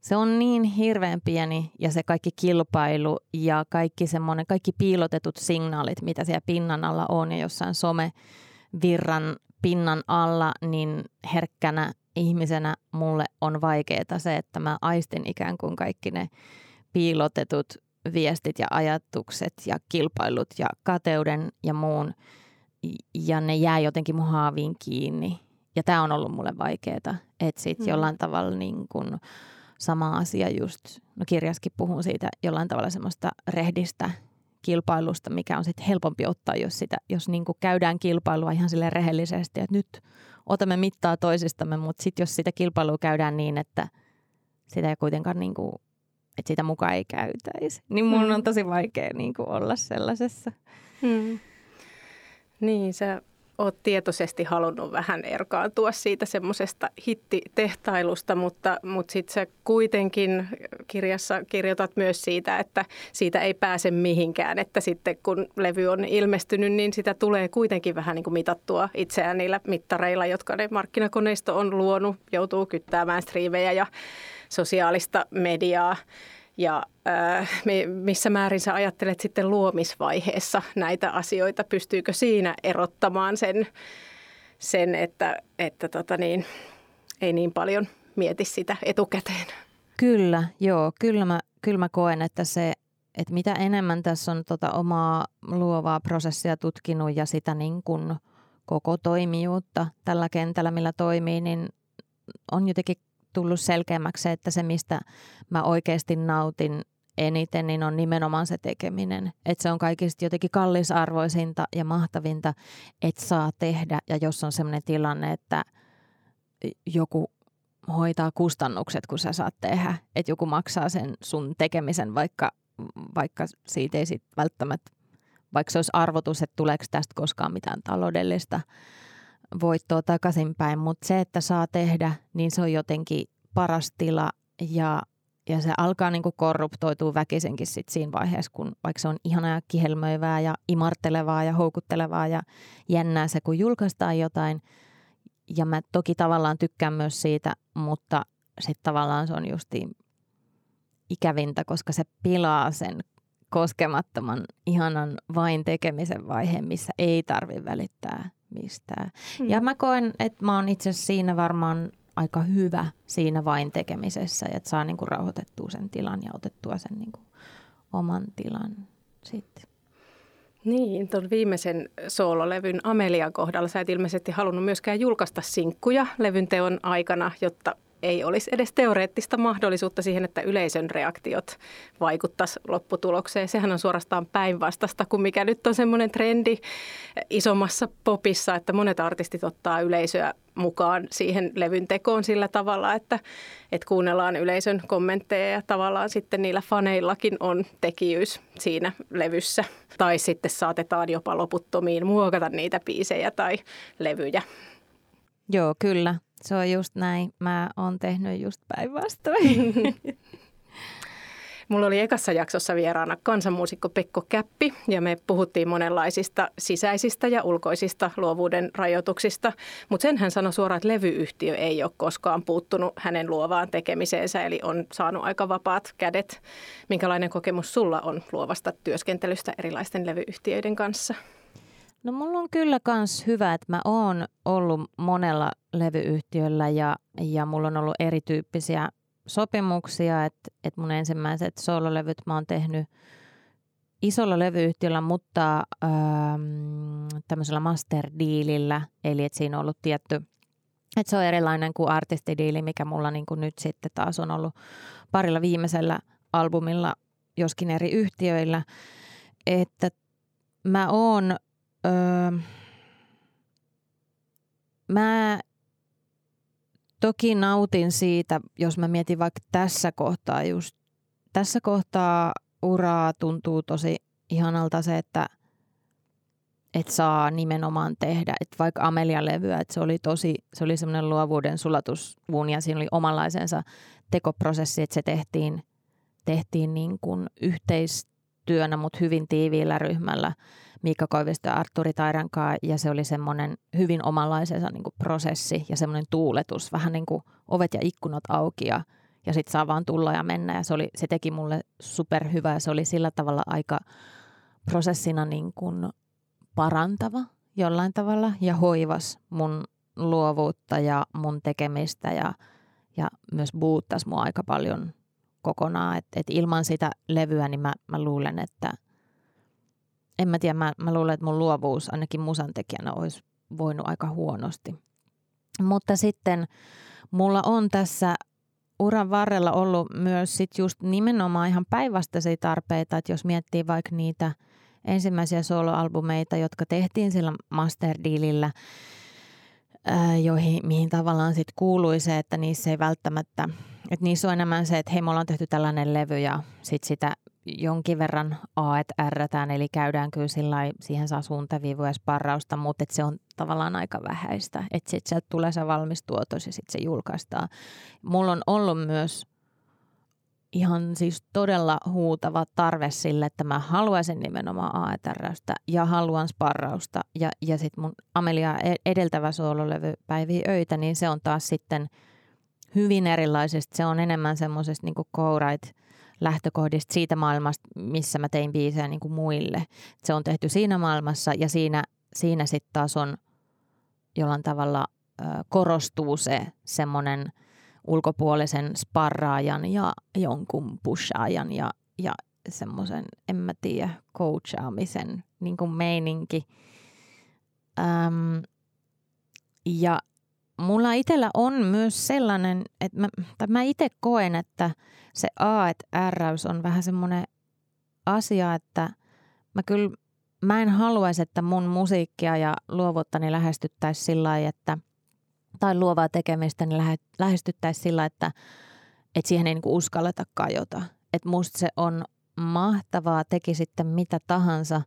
S2: se on niin hirveän pieni ja se kaikki kilpailu ja kaikki semmoinen, kaikki piilotetut signaalit, mitä siellä pinnan alla on ja jossain somevirran pinnan alla, niin herkkänä ihmisenä mulle on vaikeaa se, että mä aistin ikään kuin kaikki ne piilotetut viestit ja ajatukset ja kilpailut ja kateuden ja muun. Ja ne jää jotenkin mun haaviin kiinni. Ja tämä on ollut mulle vaikeaa. Että sitten mm. jollain tavalla niin kun sama asia just, no kirjaskin puhun siitä jollain tavalla semmoista rehdistä kilpailusta, mikä on sitten helpompi ottaa, jos, sitä, jos niin käydään kilpailua ihan sille rehellisesti, että nyt otamme mittaa toisistamme, mutta sitten jos sitä kilpailua käydään niin, että sitä ei kuitenkaan niin kuin että sitä mukaan ei käytäisi. Niin mun mm. on tosi vaikea niin kuin olla sellaisessa. Mm.
S1: Niin, sä oot tietoisesti halunnut vähän erkaantua siitä semmoisesta hittitehtailusta, mutta, mutta sitten sä kuitenkin kirjassa kirjoitat myös siitä, että siitä ei pääse mihinkään. Että sitten kun levy on ilmestynyt, niin sitä tulee kuitenkin vähän niin kuin mitattua itseään niillä mittareilla, jotka ne markkinakoneisto on luonut. Joutuu kyttäämään striimejä ja sosiaalista mediaa ja äh, missä määrin sä ajattelet sitten luomisvaiheessa näitä asioita? Pystyykö siinä erottamaan sen, sen että, että tota niin, ei niin paljon mieti sitä etukäteen?
S2: Kyllä, joo. Kyllä mä, kyllä mä koen, että se, että mitä enemmän tässä on tota omaa luovaa prosessia tutkinut ja sitä niin kuin koko toimijuutta tällä kentällä, millä toimii, niin on jotenkin tullut selkeämmäksi se, että se mistä mä oikeasti nautin eniten, niin on nimenomaan se tekeminen. Että se on kaikista jotenkin kallisarvoisinta ja mahtavinta, että saa tehdä. Ja jos on sellainen tilanne, että joku hoitaa kustannukset, kun sä saat tehdä, että joku maksaa sen sun tekemisen, vaikka, vaikka siitä ei sit välttämättä, vaikka se olisi arvotus, että tuleeko tästä koskaan mitään taloudellista voittoa takaisinpäin, mutta se, että saa tehdä, niin se on jotenkin paras tila ja, ja se alkaa niin kuin korruptoitua väkisenkin sit siinä vaiheessa, kun vaikka se on ihana ja kihelmöivää ja imartelevaa ja houkuttelevaa ja jännää se, kun julkaistaan jotain. Ja mä toki tavallaan tykkään myös siitä, mutta sitten tavallaan se on justiin ikävintä, koska se pilaa sen koskemattoman, ihanan vain tekemisen vaiheen, missä ei tarvi välittää mistään. Mm. Ja mä koen, että mä oon itse siinä varmaan aika hyvä siinä vain tekemisessä, että saa niin kuin rauhoitettua sen tilan ja otettua sen niin kuin oman tilan sitten.
S1: Niin, tuon viimeisen soololevyn Amelian kohdalla sä et ilmeisesti halunnut myöskään julkaista sinkkuja levyn teon aikana, jotta ei olisi edes teoreettista mahdollisuutta siihen, että yleisön reaktiot vaikuttaisi lopputulokseen. Sehän on suorastaan päinvastasta kuin mikä nyt on semmoinen trendi isommassa popissa, että monet artistit ottaa yleisöä mukaan siihen levyn tekoon sillä tavalla, että, että kuunnellaan yleisön kommentteja ja tavallaan sitten niillä faneillakin on tekijyys siinä levyssä. Tai sitten saatetaan jopa loputtomiin muokata niitä biisejä tai levyjä.
S2: Joo, kyllä. Se on just näin. Mä oon tehnyt just päinvastoin.
S1: Mulla oli ekassa jaksossa vieraana kansanmuusikko Pekko Käppi ja me puhuttiin monenlaisista sisäisistä ja ulkoisista luovuuden rajoituksista, mutta sen hän sanoi suoraan, että levyyhtiö ei ole koskaan puuttunut hänen luovaan tekemiseensä, eli on saanut aika vapaat kädet. Minkälainen kokemus sulla on luovasta työskentelystä erilaisten levyyhtiöiden kanssa?
S2: No mulla on kyllä kans hyvä, että mä oon ollut monella levyyhtiöllä ja, ja mulla on ollut erityyppisiä sopimuksia, että, että mun ensimmäiset soololevyt mä oon tehnyt isolla levyyhtiöllä, mutta ähm, tämmöisellä master-diilillä, eli että siinä on ollut tietty, että se on erilainen kuin artistidiili, mikä mulla niin kuin nyt sitten taas on ollut parilla viimeisellä albumilla, joskin eri yhtiöillä, että mä oon Öö, mä toki nautin siitä, jos mä mietin vaikka tässä kohtaa just, tässä kohtaa uraa tuntuu tosi ihanalta se, että et saa nimenomaan tehdä. Et vaikka Amelia-levyä, että se oli tosi, se oli semmoinen luovuuden sulatusvuun ja siinä oli omanlaisensa tekoprosessi, että se tehtiin, tehtiin niin kuin yhteistyönä, mutta hyvin tiiviillä ryhmällä Miikka Koivisto ja Arturi Tairankaa ja se oli semmoinen hyvin omanlaisensa niin kuin prosessi ja semmoinen tuuletus, vähän niin kuin ovet ja ikkunat auki ja, ja sitten saa vaan tulla ja mennä ja se, oli, se teki mulle superhyvää se oli sillä tavalla aika prosessina niin kuin parantava jollain tavalla ja hoivas mun luovuutta ja mun tekemistä ja, ja myös buuttas mua aika paljon kokonaan. Et, et ilman sitä levyä niin mä, mä luulen, että en mä tiedä, mä, mä luulen, että mun luovuus ainakin musantekijänä olisi voinut aika huonosti. Mutta sitten mulla on tässä uran varrella ollut myös sit just nimenomaan ihan päinvastaisia tarpeita, että jos miettii vaikka niitä – ensimmäisiä soloalbumeita, jotka tehtiin sillä masterdealillä, joihin, mihin tavallaan sitten kuului se, että niissä ei välttämättä, että niissä on enemmän se, että hei, me ollaan tehty tällainen levy ja sitten sitä jonkin verran A, että R, eli käydään kyllä sillä siihen saa suuntaviivoja ja sparrausta, mutta se on tavallaan aika vähäistä, että sitten sieltä tulee se valmis tuotos ja sitten se julkaistaan. Mulla on ollut myös ihan siis todella huutava tarve sille, että mä haluaisin nimenomaan AETRstä ja haluan sparrausta. Ja, ja sitten mun Amelia e-, edeltävä soololevy Päiviä öitä, niin se on taas sitten hyvin erilaisesta. Se on enemmän semmoisesta niin co-write lähtökohdista siitä maailmasta, missä mä tein biisejä niin kuin muille. Se on tehty siinä maailmassa ja siinä, siinä sitten taas on jollain tavalla korostuu se semmoinen – ulkopuolisen sparraajan ja jonkun pushaajan ja, ja semmoisen, en mä tiedä, coachaamisen niin kuin meininki. Öm, ja mulla itsellä on myös sellainen, että mä, tai mä itse koen, että se A, että R on vähän semmoinen asia, että mä kyllä, mä en haluaisi, että mun musiikkia ja luovuuttani lähestyttäisiin sillä lailla, että – tai luovaa tekemistä, niin lähestyttäisiin sillä, että, että siihen ei niin kuin uskalleta kajota. Että musta se on mahtavaa, teki sitten mitä tahansa,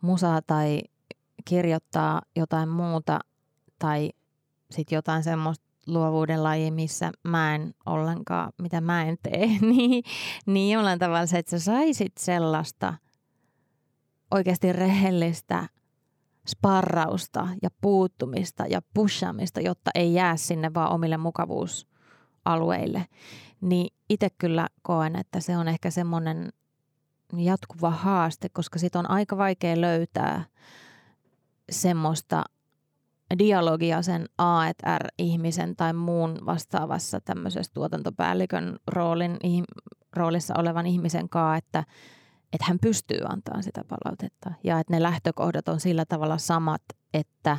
S2: musaa tai kirjoittaa jotain muuta tai sitten jotain semmoista luovuuden laji, missä mä en ollenkaan, mitä mä en tee, niin, niin jollain tavalla se, että sä saisit sellaista oikeasti rehellistä sparrausta ja puuttumista ja pushaamista, jotta ei jää sinne vaan omille mukavuusalueille, niin itse kyllä koen, että se on ehkä semmoinen jatkuva haaste, koska sit on aika vaikea löytää semmoista dialogia sen A&R-ihmisen tai muun vastaavassa tämmöisessä tuotantopäällikön roolin, roolissa olevan ihmisen kanssa, että että hän pystyy antamaan sitä palautetta. Ja että ne lähtökohdat on sillä tavalla samat, että,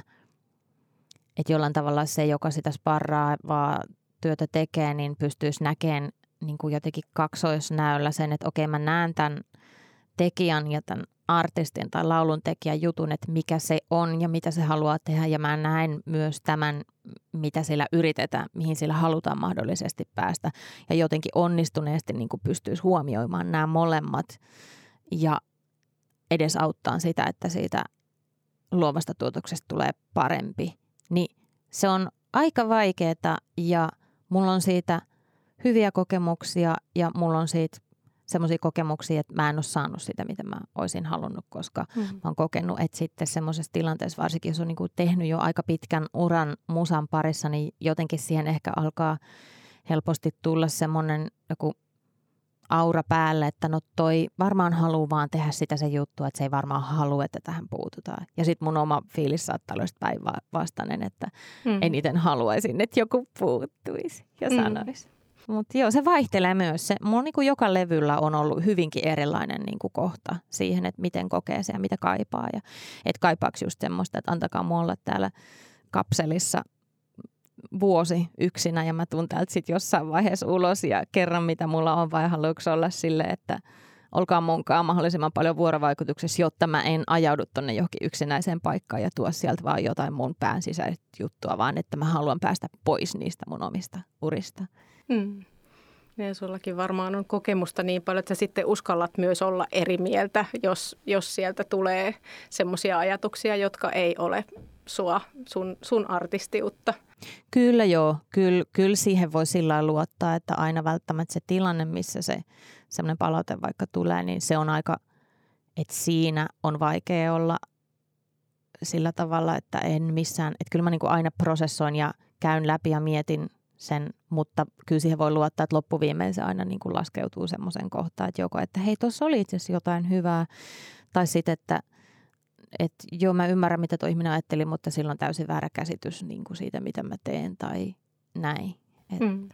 S2: että jollain tavalla se, joka sitä sparraa vaan työtä tekee, niin pystyisi näkemään niin kuin jotenkin kaksoisnäöllä sen, että okei mä näen tämän tekijän ja tämän artistin tai laulun tekijän jutun, että mikä se on ja mitä se haluaa tehdä. Ja mä näen myös tämän, mitä sillä yritetään, mihin sillä halutaan mahdollisesti päästä. Ja jotenkin onnistuneesti niin kuin pystyisi huomioimaan nämä molemmat ja edesauttaa sitä, että siitä luovasta tuotoksesta tulee parempi. Niin se on aika vaikeaa ja mulla on siitä hyviä kokemuksia ja mulla on siitä semmoisia kokemuksia, että mä en ole saanut sitä, mitä mä olisin halunnut, koska mm. mä oon kokenut, että sitten semmoisessa tilanteessa, varsinkin jos on niin tehnyt jo aika pitkän uran musan parissa, niin jotenkin siihen ehkä alkaa helposti tulla semmoinen joku aura päälle, että no toi varmaan haluaa vaan tehdä sitä se juttu, että se ei varmaan halua, että tähän puututaan. Ja sitten mun oma fiilis saattaa olla päinvastainen, että mm. eniten haluaisin, että joku puuttuisi ja mm. sanoisi. Mutta joo, se vaihtelee myös. Se, mulla niinku joka levyllä on ollut hyvinkin erilainen niinku kohta siihen, että miten kokee se ja mitä kaipaa. Ja, että kaipaako just semmoista, että antakaa mulla täällä kapselissa vuosi yksinä ja mä tuun täältä sitten jossain vaiheessa ulos ja kerran mitä mulla on vai haluatko olla sille, että olkaa munkaan mahdollisimman paljon vuorovaikutuksessa, jotta mä en ajaudu tonne johonkin yksinäiseen paikkaan ja tuo sieltä vaan jotain mun pään sisäistä juttua, vaan että mä haluan päästä pois niistä mun omista urista. Hmm.
S1: Ja sullakin varmaan on kokemusta niin paljon, että sä sitten uskallat myös olla eri mieltä, jos, jos sieltä tulee semmoisia ajatuksia, jotka ei ole sua, sun, sun artistiutta.
S2: Kyllä joo, kyllä, kyllä siihen voi sillä luottaa, että aina välttämättä se tilanne, missä se semmoinen palaute vaikka tulee, niin se on aika, että siinä on vaikea olla sillä tavalla, että en missään, että kyllä mä niin kuin aina prosessoin ja käyn läpi ja mietin sen, mutta kyllä siihen voi luottaa, että loppuviimein se aina niin kuin laskeutuu semmoisen kohtaan, että joko, että hei, tuossa oli itse asiassa jotain hyvää, tai sitten, että, että joo, mä ymmärrän, mitä tuo ihminen ajatteli, mutta silloin on täysin väärä käsitys niin kuin siitä, mitä mä teen, tai näin. Et, mm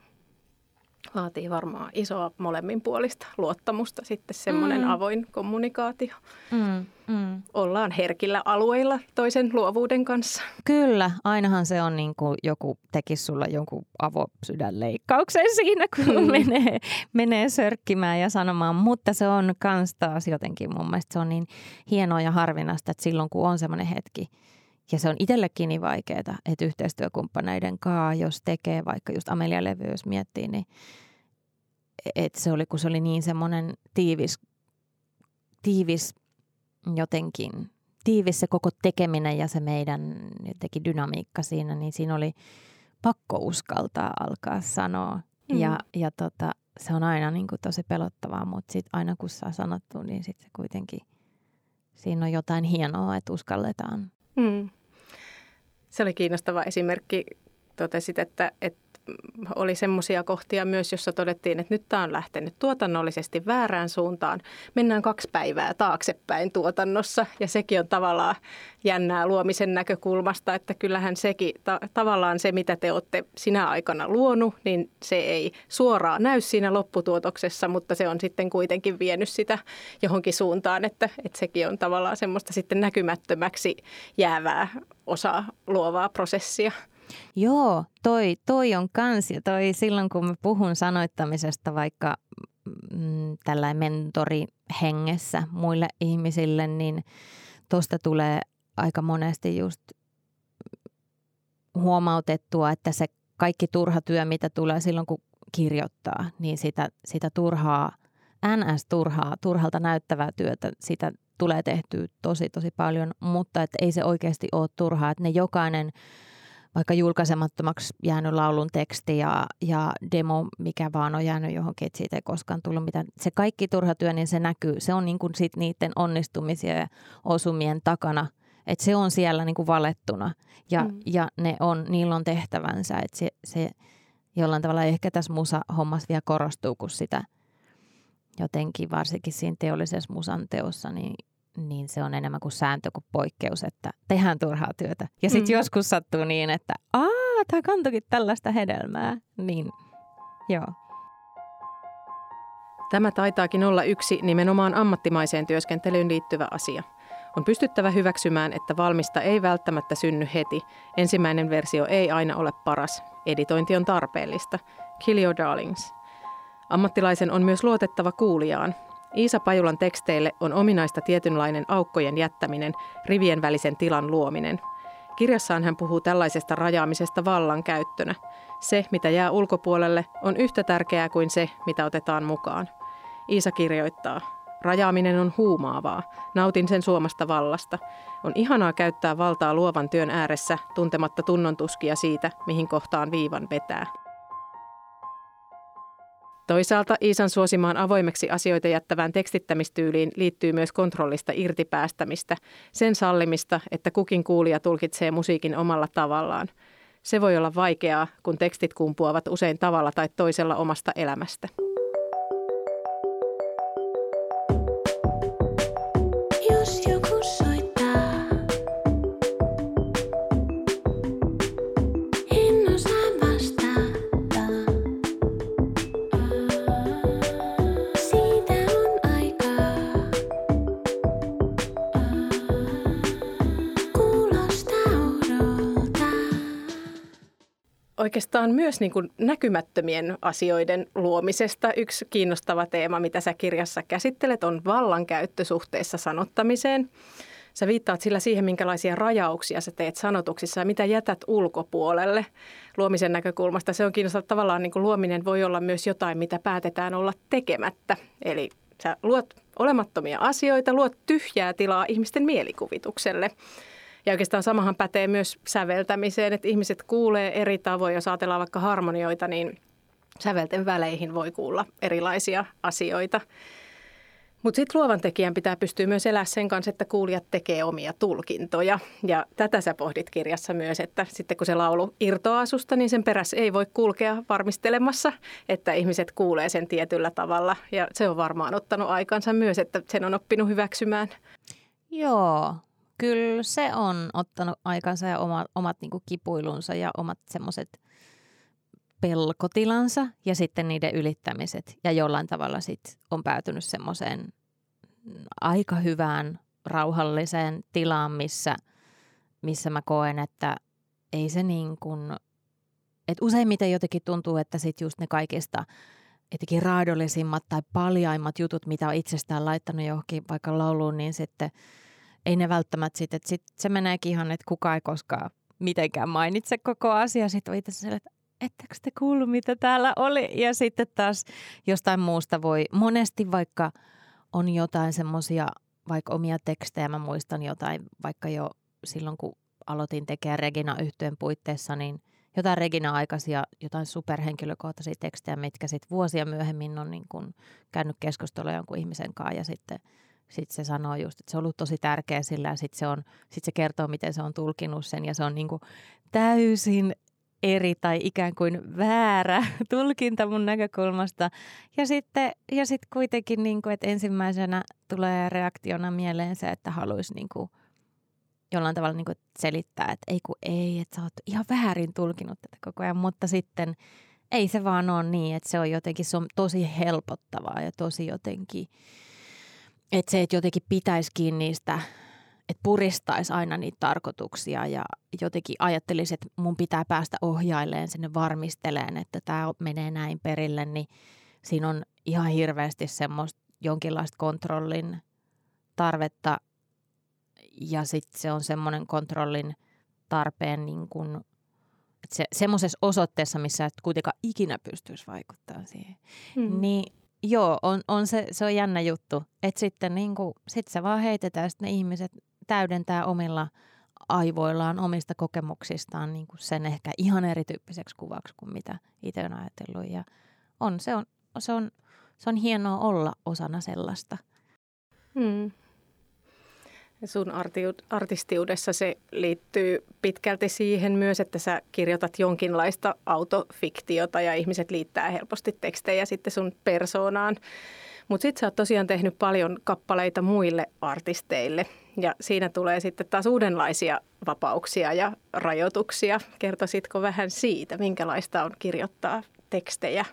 S1: vaatii varmaan isoa molemminpuolista luottamusta sitten semmoinen mm. avoin kommunikaatio. Mm, mm. Ollaan herkillä alueilla toisen luovuuden kanssa.
S2: Kyllä, ainahan se on niin kuin joku tekisi sulla jonkun avosydänleikkauksen siinä, kun mm. menee, menee sörkkimään ja sanomaan, mutta se on kans taas jotenkin mun mielestä se on niin hienoa ja harvinaista, että silloin kun on semmoinen hetki, ja se on itsellekin niin vaikeaa, että yhteistyökumppaneiden kaa, jos tekee vaikka just Amelia-levy, jos miettii, niin että se oli, kun se oli niin semmoinen tiivis, tiivis jotenkin, tiivis se koko tekeminen ja se meidän jotenkin dynamiikka siinä, niin siinä oli pakko uskaltaa alkaa sanoa. Mm. Ja, ja tota, se on aina niin kuin tosi pelottavaa, mutta sit aina kun saa sanottu, niin sitten se kuitenkin, siinä on jotain hienoa, että uskalletaan. Mm.
S1: Se oli kiinnostava esimerkki. Totesit, että, että oli semmoisia kohtia myös, jossa todettiin, että nyt tämä on lähtenyt tuotannollisesti väärään suuntaan. Mennään kaksi päivää taaksepäin tuotannossa ja sekin on tavallaan jännää luomisen näkökulmasta, että kyllähän sekin ta- tavallaan se, mitä te olette sinä aikana luonut, niin se ei suoraan näy siinä lopputuotoksessa, mutta se on sitten kuitenkin vienyt sitä johonkin suuntaan, että, että sekin on tavallaan semmoista sitten näkymättömäksi jäävää osa luovaa prosessia.
S2: Joo, toi, toi on kans. Ja toi silloin kun mä puhun sanoittamisesta vaikka mm, tällainen mentori hengessä muille ihmisille, niin tuosta tulee aika monesti just huomautettua, että se kaikki turha työ, mitä tulee silloin kun kirjoittaa, niin sitä, sitä turhaa, NS-turhaa, turhalta näyttävää työtä, sitä tulee tehtyä tosi tosi paljon, mutta että ei se oikeasti ole turhaa, että ne jokainen vaikka julkaisemattomaksi jäänyt laulun teksti ja, ja demo, mikä vaan on jäänyt johonkin, että siitä ei koskaan tullut mitään. Se kaikki turha työ, niin se näkyy. Se on niin kuin sit niiden onnistumisia ja osumien takana. Että se on siellä niin kuin valettuna ja, mm. ja ne on, niillä on tehtävänsä. Että se, se jollain tavalla ehkä tässä musa-hommassa vielä korostuu, kun sitä jotenkin varsinkin siinä teollisessa musan teossa, niin niin se on enemmän kuin sääntö kuin poikkeus, että tehdään turhaa työtä. Ja sitten mm. joskus sattuu niin, että aa, tämä kantokin tällaista hedelmää. Niin, joo.
S1: Tämä taitaakin olla yksi nimenomaan ammattimaiseen työskentelyyn liittyvä asia. On pystyttävä hyväksymään, että valmista ei välttämättä synny heti. Ensimmäinen versio ei aina ole paras. Editointi on tarpeellista. Kill your darlings. Ammattilaisen on myös luotettava kuulijaan, Iisa Pajulan teksteille on ominaista tietynlainen aukkojen jättäminen, rivien välisen tilan luominen. Kirjassaan hän puhuu tällaisesta rajaamisesta vallankäyttönä. Se, mitä jää ulkopuolelle, on yhtä tärkeää kuin se, mitä otetaan mukaan. Iisa kirjoittaa, Rajaaminen on huumaavaa. Nautin sen suomasta vallasta. On ihanaa käyttää valtaa luovan työn ääressä, tuntematta tunnontuskia siitä, mihin kohtaan viivan vetää. Toisaalta Iisan suosimaan avoimeksi asioita jättävään tekstittämistyyliin liittyy myös kontrollista irtipäästämistä, sen sallimista, että kukin kuulija tulkitsee musiikin omalla tavallaan. Se voi olla vaikeaa, kun tekstit kumpuavat usein tavalla tai toisella omasta elämästä. Oikeastaan myös niin kuin näkymättömien asioiden luomisesta. Yksi kiinnostava teema, mitä sä kirjassa käsittelet, on vallankäyttö suhteessa sanottamiseen. Sä viittaat sillä siihen, minkälaisia rajauksia sä teet sanotuksissa ja mitä jätät ulkopuolelle luomisen näkökulmasta. Se on kiinnostavaa. Tavallaan niin kuin luominen voi olla myös jotain, mitä päätetään olla tekemättä. Eli sä luot olemattomia asioita, luot tyhjää tilaa ihmisten mielikuvitukselle. Ja oikeastaan samahan pätee myös säveltämiseen, että ihmiset kuulee eri tavoin. Jos ajatellaan vaikka harmonioita, niin sävelten väleihin voi kuulla erilaisia asioita. Mutta sitten luovan tekijän pitää pystyä myös elämään sen kanssa, että kuulijat tekee omia tulkintoja. Ja tätä sä pohdit kirjassa myös, että sitten kun se laulu irtoaa susta, niin sen perässä ei voi kulkea varmistelemassa, että ihmiset kuulee sen tietyllä tavalla. Ja se on varmaan ottanut aikansa myös, että sen on oppinut hyväksymään.
S2: Joo, kyllä se on ottanut aikansa ja omat, omat niin kipuilunsa ja omat semmoiset pelkotilansa ja sitten niiden ylittämiset. Ja jollain tavalla sitten on päätynyt semmoiseen aika hyvään, rauhalliseen tilaan, missä, missä mä koen, että ei se niin kuin, että useimmiten jotenkin tuntuu, että sitten just ne kaikista etenkin raadollisimmat tai paljaimmat jutut, mitä on itsestään laittanut johonkin vaikka lauluun, niin sitten ei ne välttämättä sitten, että sit se meneekin ihan, että kukaan ei koskaan mitenkään mainitse koko asia. Sitten itse että ettekö te kuullut, mitä täällä oli? Ja sitten taas jostain muusta voi, monesti vaikka on jotain semmoisia, vaikka omia tekstejä, mä muistan jotain, vaikka jo silloin kun aloitin tekemään Regina yhtyön puitteissa, niin jotain Regina-aikaisia, jotain superhenkilökohtaisia tekstejä, mitkä sitten vuosia myöhemmin on niin kun käynyt keskustelua jonkun ihmisen kanssa ja sitten sitten se sanoo just, että se on ollut tosi tärkeä sillä ja sitten se, on, sit se kertoo, miten se on tulkinut sen ja se on niin kuin täysin eri tai ikään kuin väärä tulkinta mun näkökulmasta. Ja sitten ja sit kuitenkin, niin kuin, että ensimmäisenä tulee reaktiona mieleen se, että haluaisi niin jollain tavalla niin kuin selittää, että ei kun ei, että sä oot ihan väärin tulkinut tätä koko ajan, mutta sitten ei se vaan ole niin, että se on jotenkin se on tosi helpottavaa ja tosi jotenkin, että se, että jotenkin pitäisi kiinni niistä että puristaisi aina niitä tarkoituksia ja jotenkin ajattelisi, että mun pitää päästä ohjailleen sinne varmisteleen, että tämä menee näin perille, niin siinä on ihan hirveästi semmoista jonkinlaista kontrollin tarvetta ja sitten se on semmoinen kontrollin tarpeen niin kuin, se, semmoisessa osoitteessa, missä et kuitenkaan ikinä pystyisi vaikuttamaan siihen, hmm. niin joo, on, on se, se on jännä juttu, että sitten niin kuin, sit se vaan heitetään sitten ne ihmiset täydentää omilla aivoillaan, omista kokemuksistaan niin kuin sen ehkä ihan erityyppiseksi kuvaksi kuin mitä itse on ajatellut. Ja on, se, on, se, on, se on hienoa olla osana sellaista. Hmm.
S1: Sun artistiudessa se liittyy pitkälti siihen myös, että sä kirjoitat jonkinlaista autofiktiota ja ihmiset liittää helposti tekstejä sitten sun persoonaan. Mutta sitten sä oot tosiaan tehnyt paljon kappaleita muille artisteille ja siinä tulee sitten taas uudenlaisia vapauksia ja rajoituksia. Kertoisitko vähän siitä, minkälaista on kirjoittaa tekstejä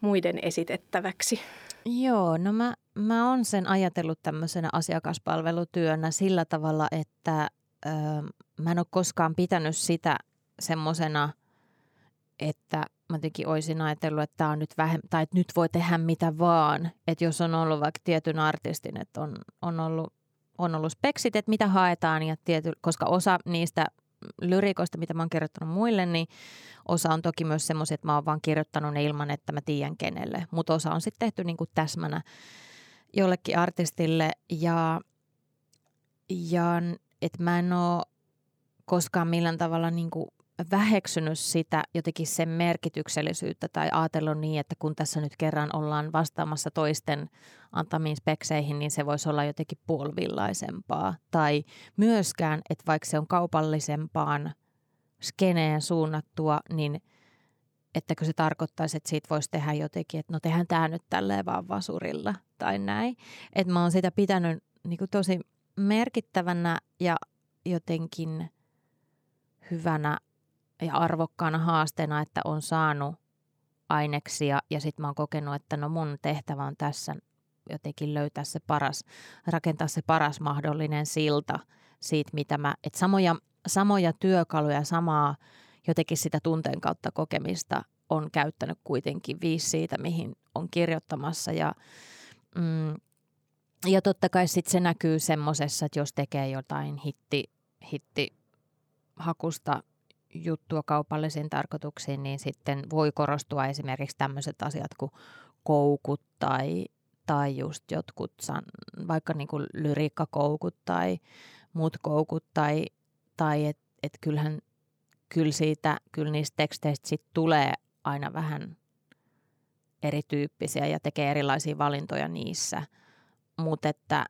S1: muiden esitettäväksi?
S2: Joo, no mä, mä oon sen ajatellut tämmöisenä asiakaspalvelutyönä sillä tavalla, että ö, mä en ole koskaan pitänyt sitä semmoisena, että mä jotenkin olisin ajatellut, että on nyt vähemmän, tai että nyt voi tehdä mitä vaan. Että jos on ollut vaikka tietyn artistin, että on, on, ollut, on ollut speksit, että mitä haetaan, ja tiety, koska osa niistä lyrikoista, mitä mä oon kirjoittanut muille, niin osa on toki myös semmoisia, että mä oon vaan kirjoittanut ne ilman, että mä tiedän kenelle. Mutta osa on sitten tehty niin täsmänä jollekin artistille ja, ja että mä en ole koskaan millään tavalla niin väheksynyt sitä jotenkin sen merkityksellisyyttä tai ajatellut niin, että kun tässä nyt kerran ollaan vastaamassa toisten antamiin spekseihin, niin se voisi olla jotenkin puolivillaisempaa. Tai myöskään, että vaikka se on kaupallisempaan skeneen suunnattua, niin ettäkö se tarkoittaisi, että siitä voisi tehdä jotenkin, että no tehdään tämä nyt tälleen vaan vasurilla tai näin. Että mä oon sitä pitänyt niin tosi merkittävänä ja jotenkin hyvänä ja arvokkaana haasteena, että on saanut aineksia ja sitten mä oon kokenut, että no mun tehtävä on tässä jotenkin löytää se paras, rakentaa se paras mahdollinen silta siitä, mitä mä, että samoja, samoja työkaluja, samaa jotenkin sitä tunteen kautta kokemista on käyttänyt kuitenkin viisi siitä, mihin on kirjoittamassa ja mm, ja totta kai sitten se näkyy semmoisessa, että jos tekee jotain hitti, hitti hakusta juttua kaupallisiin tarkoituksiin, niin sitten voi korostua esimerkiksi tämmöiset asiat kuin koukut tai, tai just jotkut, san, vaikka niin kuin lyriikkakoukut tai muut koukut tai, tai että et kyllähän kyllä siitä, kyllä niistä teksteistä sit tulee aina vähän erityyppisiä ja tekee erilaisia valintoja niissä, mutta että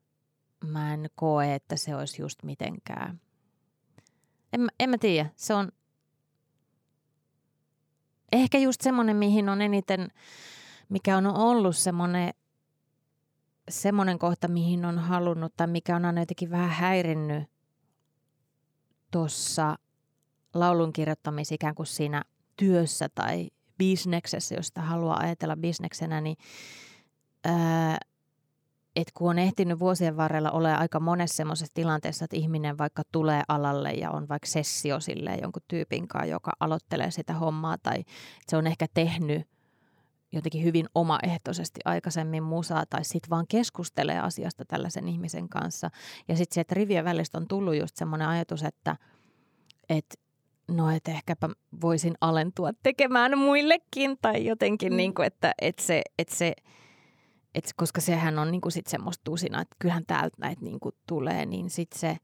S2: mä en koe, että se olisi just mitenkään. En, en mä tiedä, se on ehkä just semmoinen, mihin on eniten, mikä on ollut semmoinen, semmoinen kohta, mihin on halunnut tai mikä on aina jotenkin vähän häirinnyt tuossa laulun kirjoittamisen ikään kuin siinä työssä tai bisneksessä, jos sitä haluaa ajatella bisneksenä, niin et kun on ehtinyt vuosien varrella olla aika monessa semmoisessa tilanteessa, että ihminen vaikka tulee alalle ja on vaikka sessio silleen jonkun tyypin kanssa, joka aloittelee sitä hommaa tai se on ehkä tehnyt jotenkin hyvin omaehtoisesti aikaisemmin musaa tai sitten vaan keskustelee asiasta tällaisen ihmisen kanssa. Ja sitten se, että rivien välistä on tullut just semmoinen ajatus, että, että no, että ehkäpä voisin alentua tekemään muillekin tai jotenkin, mm. niin kuin, että, että se, että se et koska sehän on niinku sit semmoista tusina, että kyllähän täältä näitä niinku tulee, niin sitten se,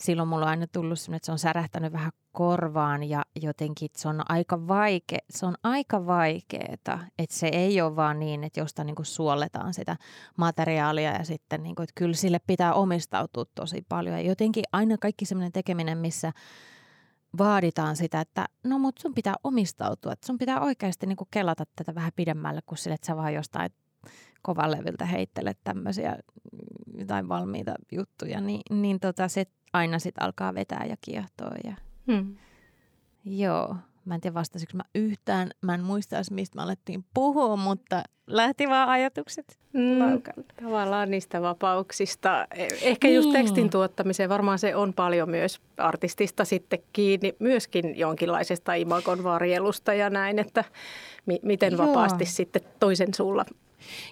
S2: silloin mulla on aina tullut että se on särähtänyt vähän korvaan ja jotenkin se on aika vaikea, se on aika vaikeeta, että se ei ole vaan niin, että jostain niinku suoletaan sitä materiaalia ja sitten niinku, että kyllä sille pitää omistautua tosi paljon. Ja jotenkin aina kaikki semmoinen tekeminen, missä vaaditaan sitä, että no mut sun pitää omistautua, että sun pitää oikeasti niinku kelata tätä vähän pidemmälle kuin sille, että sä vaan jostain kovan levyltä heittele tämmöisiä jotain valmiita juttuja, niin, niin tota, se aina sitten alkaa vetää ja kiehtoa. Ja... Hmm. Joo, mä en tiedä vastasiko mä yhtään, mä en muista mistä me alettiin puhua, mutta lähti vaan ajatukset mm,
S1: Tavallaan niistä vapauksista. E, ehkä just niin. tekstin tuottamiseen, varmaan se on paljon myös artistista sitten kiinni, myöskin jonkinlaisesta imagon varjelusta ja näin, että mi- miten Joo. vapaasti sitten toisen suulla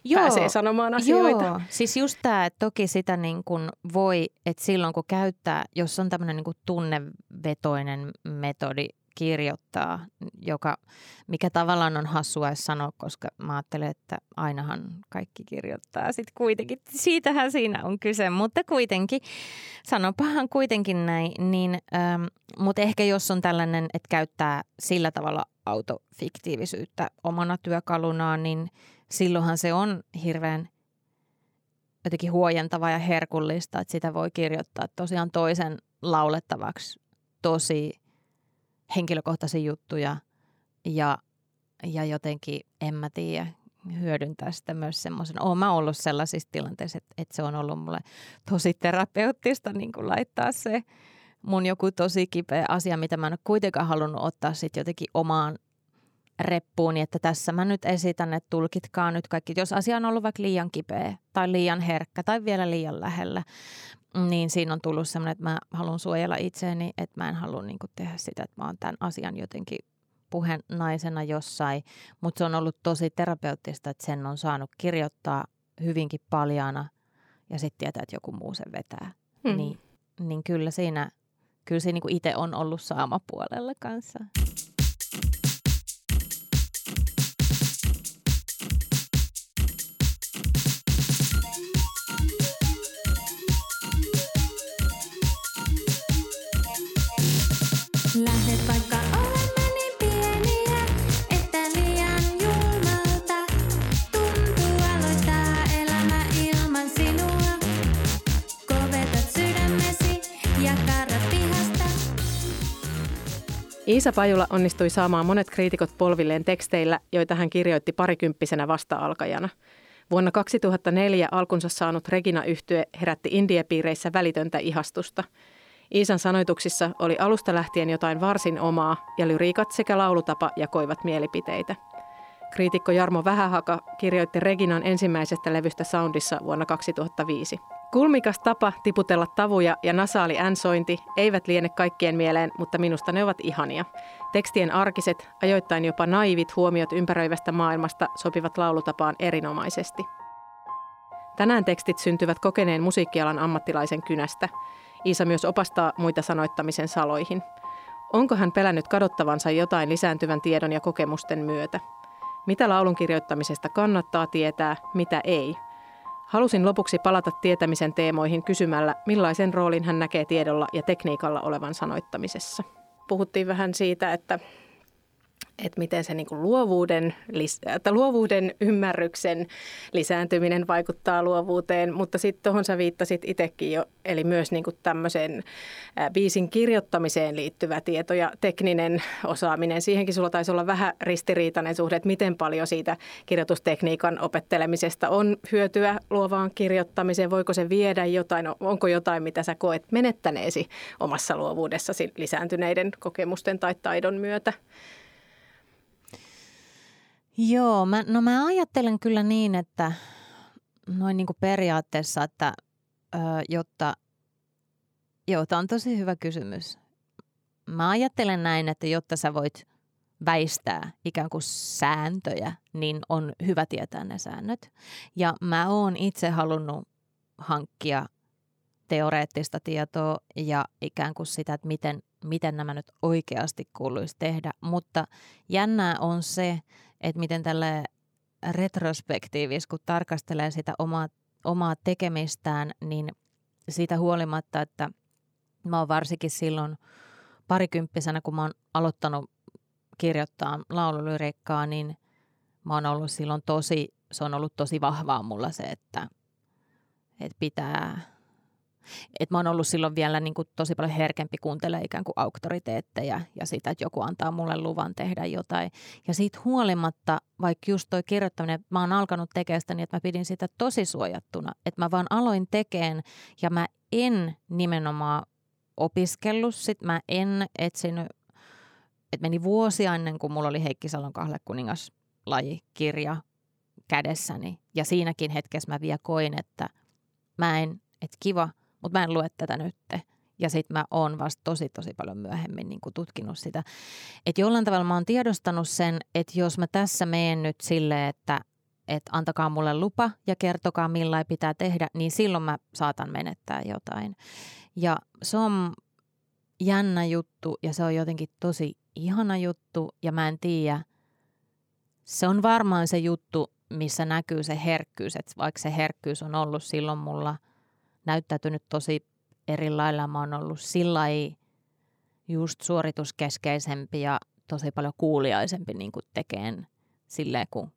S1: joo, pääsee sanomaan asioita.
S2: Joo, siis just tämä, että toki sitä niin kuin voi, että silloin kun käyttää, jos on tämmöinen niin kuin tunnevetoinen metodi kirjoittaa, joka, mikä tavallaan on hassua sanoa, koska mä ajattelen, että ainahan kaikki kirjoittaa sitten kuitenkin. Siitähän siinä on kyse, mutta kuitenkin, sanopahan kuitenkin näin, niin, ähm, mutta ehkä jos on tällainen, että käyttää sillä tavalla autofiktiivisyyttä omana työkalunaan, niin – silloinhan se on hirveän jotenkin huojentava ja herkullista, että sitä voi kirjoittaa tosiaan toisen laulettavaksi tosi henkilökohtaisia juttuja ja, ja jotenkin, en mä tiedä, hyödyntää sitä myös semmoisen. Olen mä ollut sellaisissa tilanteissa, että, että se on ollut mulle tosi terapeuttista niin kuin laittaa se mun joku tosi kipeä asia, mitä mä en ole kuitenkaan halunnut ottaa sitten jotenkin omaan reppuun, niin että tässä mä nyt esitän, että tulkitkaa nyt kaikki. Jos asia on ollut vaikka liian kipeä tai liian herkkä tai vielä liian lähellä, niin siinä on tullut semmoinen, että mä haluan suojella itseäni, että mä en halua niin tehdä sitä, että mä oon tämän asian jotenkin puheen naisena jossain. Mutta se on ollut tosi terapeuttista, että sen on saanut kirjoittaa hyvinkin paljana ja sitten tietää, että joku muu sen vetää. Hmm. Niin, niin kyllä siinä, kyllä siinä niin itse on ollut saamapuolella kanssa.
S1: Iisa Pajula onnistui saamaan monet kriitikot polvilleen teksteillä, joita hän kirjoitti parikymppisenä vasta-alkajana. Vuonna 2004 alkunsa saanut regina yhtye herätti indiepiireissä välitöntä ihastusta. Iisan sanoituksissa oli alusta lähtien jotain varsin omaa ja lyriikat sekä laulutapa jakoivat mielipiteitä. Kriitikko Jarmo Vähähaka kirjoitti Reginan ensimmäisestä levystä Soundissa vuonna 2005. Kulmikas tapa tiputella tavuja ja nasaali änsointi eivät liene kaikkien mieleen, mutta minusta ne ovat ihania. Tekstien arkiset, ajoittain jopa naivit huomiot ympäröivästä maailmasta sopivat laulutapaan erinomaisesti. Tänään tekstit syntyvät kokeneen musiikkialan ammattilaisen kynästä. Iisa myös opastaa muita sanoittamisen saloihin. Onko hän pelännyt kadottavansa jotain lisääntyvän tiedon ja kokemusten myötä? Mitä laulun kirjoittamisesta kannattaa tietää, mitä ei? Halusin lopuksi palata tietämisen teemoihin kysymällä, millaisen roolin hän näkee tiedolla ja tekniikalla olevan sanoittamisessa. Puhuttiin vähän siitä, että että miten se niin luovuuden, että luovuuden ymmärryksen lisääntyminen vaikuttaa luovuuteen, mutta sitten tuohon sä viittasit itsekin jo, eli myös niin kuin tämmöisen biisin kirjoittamiseen liittyvä tieto ja tekninen osaaminen. Siihenkin sulla taisi olla vähän ristiriitainen suhde, että miten paljon siitä kirjoitustekniikan opettelemisesta on hyötyä luovaan kirjoittamiseen, voiko se viedä jotain, onko jotain, mitä sä koet menettäneesi omassa luovuudessasi lisääntyneiden kokemusten tai taidon myötä?
S2: Joo, mä, no mä ajattelen kyllä niin, että noin niin kuin periaatteessa, että ö, jotta, joo, tämä on tosi hyvä kysymys. Mä ajattelen näin, että jotta sä voit väistää ikään kuin sääntöjä, niin on hyvä tietää ne säännöt. Ja mä oon itse halunnut hankkia teoreettista tietoa ja ikään kuin sitä, että miten, miten nämä nyt oikeasti kuuluisi tehdä. Mutta jännää on se, että miten tälle retrospektiivis, kun tarkastelee sitä omaa, omaa tekemistään, niin siitä huolimatta, että mä oon varsinkin silloin parikymppisenä, kun mä oon aloittanut kirjoittaa laululyriikkaa, niin mä oon ollut silloin tosi, se on ollut tosi vahvaa mulla se, että, että pitää et mä oon ollut silloin vielä niin kuin tosi paljon herkempi kuuntelemaan ikään kuin auktoriteetteja ja sitä, että joku antaa mulle luvan tehdä jotain. Ja siitä huolimatta, vaikka just toi kirjoittaminen, mä oon alkanut tekemään sitä niin, että mä pidin sitä tosi suojattuna. Että mä vaan aloin tekemään ja mä en nimenomaan opiskellut sit, mä en etsinyt, että meni vuosia ennen kuin mulla oli Heikki Salon kahle kuningas lajikirja kädessäni. Ja siinäkin hetkessä mä vielä koin, että mä en, että kiva – mutta mä en lue tätä nytte. Ja sitten mä oon vasta tosi tosi paljon myöhemmin niin tutkinut sitä. Että jollain tavalla mä oon tiedostanut sen, että jos mä tässä meen nyt silleen, että että antakaa mulle lupa ja kertokaa millä pitää tehdä, niin silloin mä saatan menettää jotain. Ja se on jännä juttu ja se on jotenkin tosi ihana juttu ja mä en tiedä. Se on varmaan se juttu, missä näkyy se herkkyys, että vaikka se herkkyys on ollut silloin mulla – näyttäytynyt tosi eri lailla. Mä oon ollut sillä just suorituskeskeisempi ja tosi paljon kuuliaisempi niin kuin tekeen silleen, kun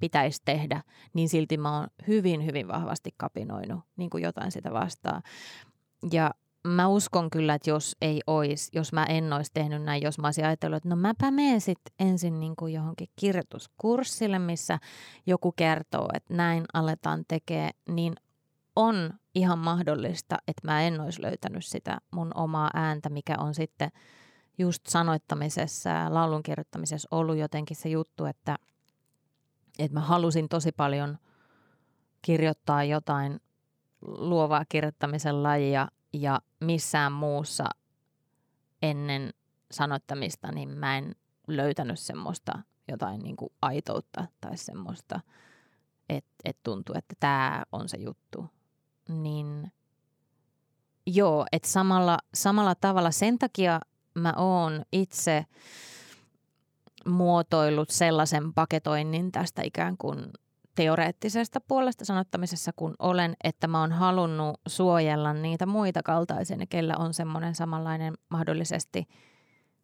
S2: pitäisi tehdä, niin silti mä oon hyvin, hyvin vahvasti kapinoinut niin kuin jotain sitä vastaan. Ja mä uskon kyllä, että jos ei olisi, jos mä en olisi tehnyt näin, jos mä olisin ajatellut, että no mäpä menen sitten ensin niin kuin johonkin kirjoituskurssille, missä joku kertoo, että näin aletaan tekemään, niin on ihan mahdollista, että mä en olisi löytänyt sitä mun omaa ääntä, mikä on sitten just sanoittamisessa ja laulun kirjoittamisessa ollut jotenkin se juttu, että, että mä halusin tosi paljon kirjoittaa jotain luovaa kirjoittamisen lajia ja missään muussa ennen sanoittamista, niin mä en löytänyt semmoista jotain niin kuin aitoutta tai semmoista, että et tuntuu, että tämä on se juttu niin joo, että samalla, samalla tavalla. Sen takia mä oon itse muotoillut sellaisen paketoinnin tästä ikään kuin teoreettisesta puolesta sanottamisessa, kun olen, että mä oon halunnut suojella niitä muita kaltaisia, kellä on semmoinen samanlainen mahdollisesti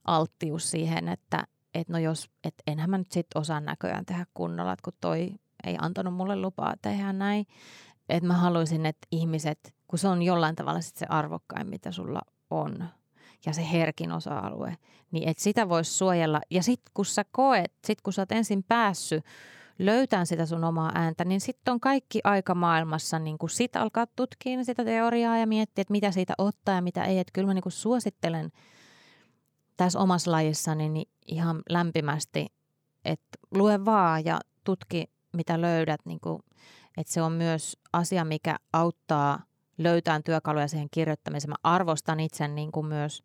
S2: alttius siihen, että et no jos, et enhän mä nyt sit osaa näköjään tehdä kunnolla, kun toi ei antanut mulle lupaa tehdä näin, että mä haluaisin, että ihmiset, kun se on jollain tavalla sit se arvokkain, mitä sulla on, ja se herkin osa-alue, niin että sitä voisi suojella. Ja sitten kun sä koet, sit kun sä oot ensin päässyt löytämään sitä sun omaa ääntä, niin sitten on kaikki aika maailmassa, niin kun sit alkaa tutkia sitä teoriaa ja miettiä, että mitä siitä ottaa ja mitä ei. Että kyllä mä niin suosittelen tässä omassa lajissani niin ihan lämpimästi, että lue vaan ja tutki, mitä löydät. Niin että se on myös asia, mikä auttaa löytämään työkaluja siihen kirjoittamiseen. Mä arvostan itse niin kuin myös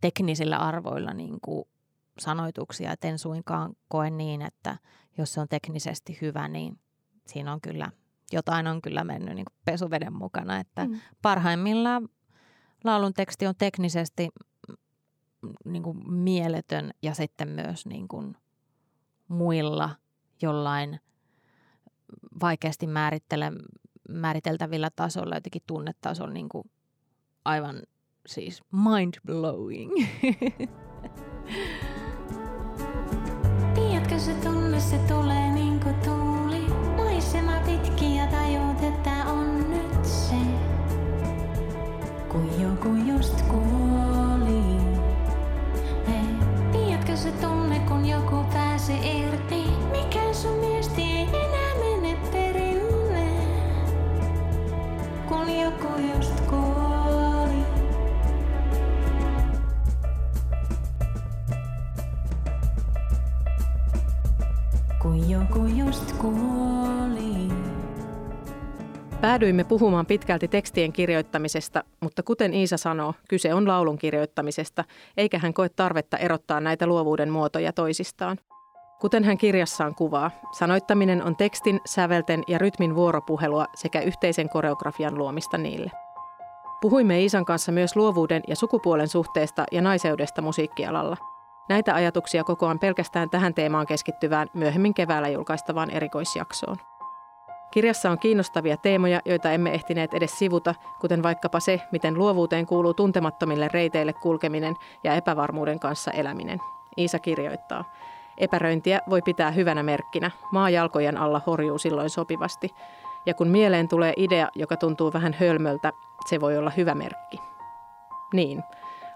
S2: teknisillä arvoilla niin kuin sanoituksia, et en suinkaan koe niin, että jos se on teknisesti hyvä, niin siinä on kyllä jotain on kyllä mennyt niin kuin pesuveden mukana. Että mm. parhaimmillaan laulun teksti on teknisesti niin kuin mieletön ja sitten myös niin kuin muilla jollain vaikeasti määrittele, määriteltävillä tasolla, jotenkin tunnetasolla niin kuin aivan siis mind blowing. Tiedätkö se tunne, se tulee niin kuin tuuli. Maisema pitkin ja tajuut, että on nyt se. Kun joku just kuoli.
S1: Päädyimme puhumaan pitkälti tekstien kirjoittamisesta, mutta kuten Iisa sanoo, kyse on laulun kirjoittamisesta, eikä hän koe tarvetta erottaa näitä luovuuden muotoja toisistaan. Kuten hän kirjassaan kuvaa, sanoittaminen on tekstin, sävelten ja rytmin vuoropuhelua sekä yhteisen koreografian luomista niille. Puhuimme Iisan kanssa myös luovuuden ja sukupuolen suhteesta ja naiseudesta musiikkialalla. Näitä ajatuksia kokoan pelkästään tähän teemaan keskittyvään myöhemmin keväällä julkaistavaan erikoisjaksoon. Kirjassa on kiinnostavia teemoja, joita emme ehtineet edes sivuta, kuten vaikkapa se, miten luovuuteen kuuluu tuntemattomille reiteille kulkeminen ja epävarmuuden kanssa eläminen. Iisa kirjoittaa. Epäröintiä voi pitää hyvänä merkkinä. Maa jalkojen alla horjuu silloin sopivasti. Ja kun mieleen tulee idea, joka tuntuu vähän hölmöltä, se voi olla hyvä merkki. Niin,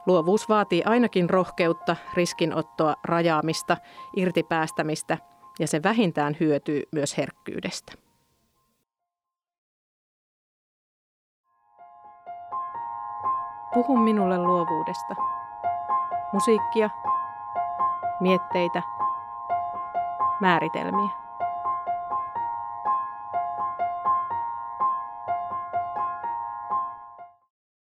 S1: luovuus vaatii ainakin rohkeutta, riskinottoa, rajaamista, irtipäästämistä ja se vähintään hyötyy myös herkkyydestä. Puhu minulle luovuudesta. Musiikkia, mietteitä, määritelmiä.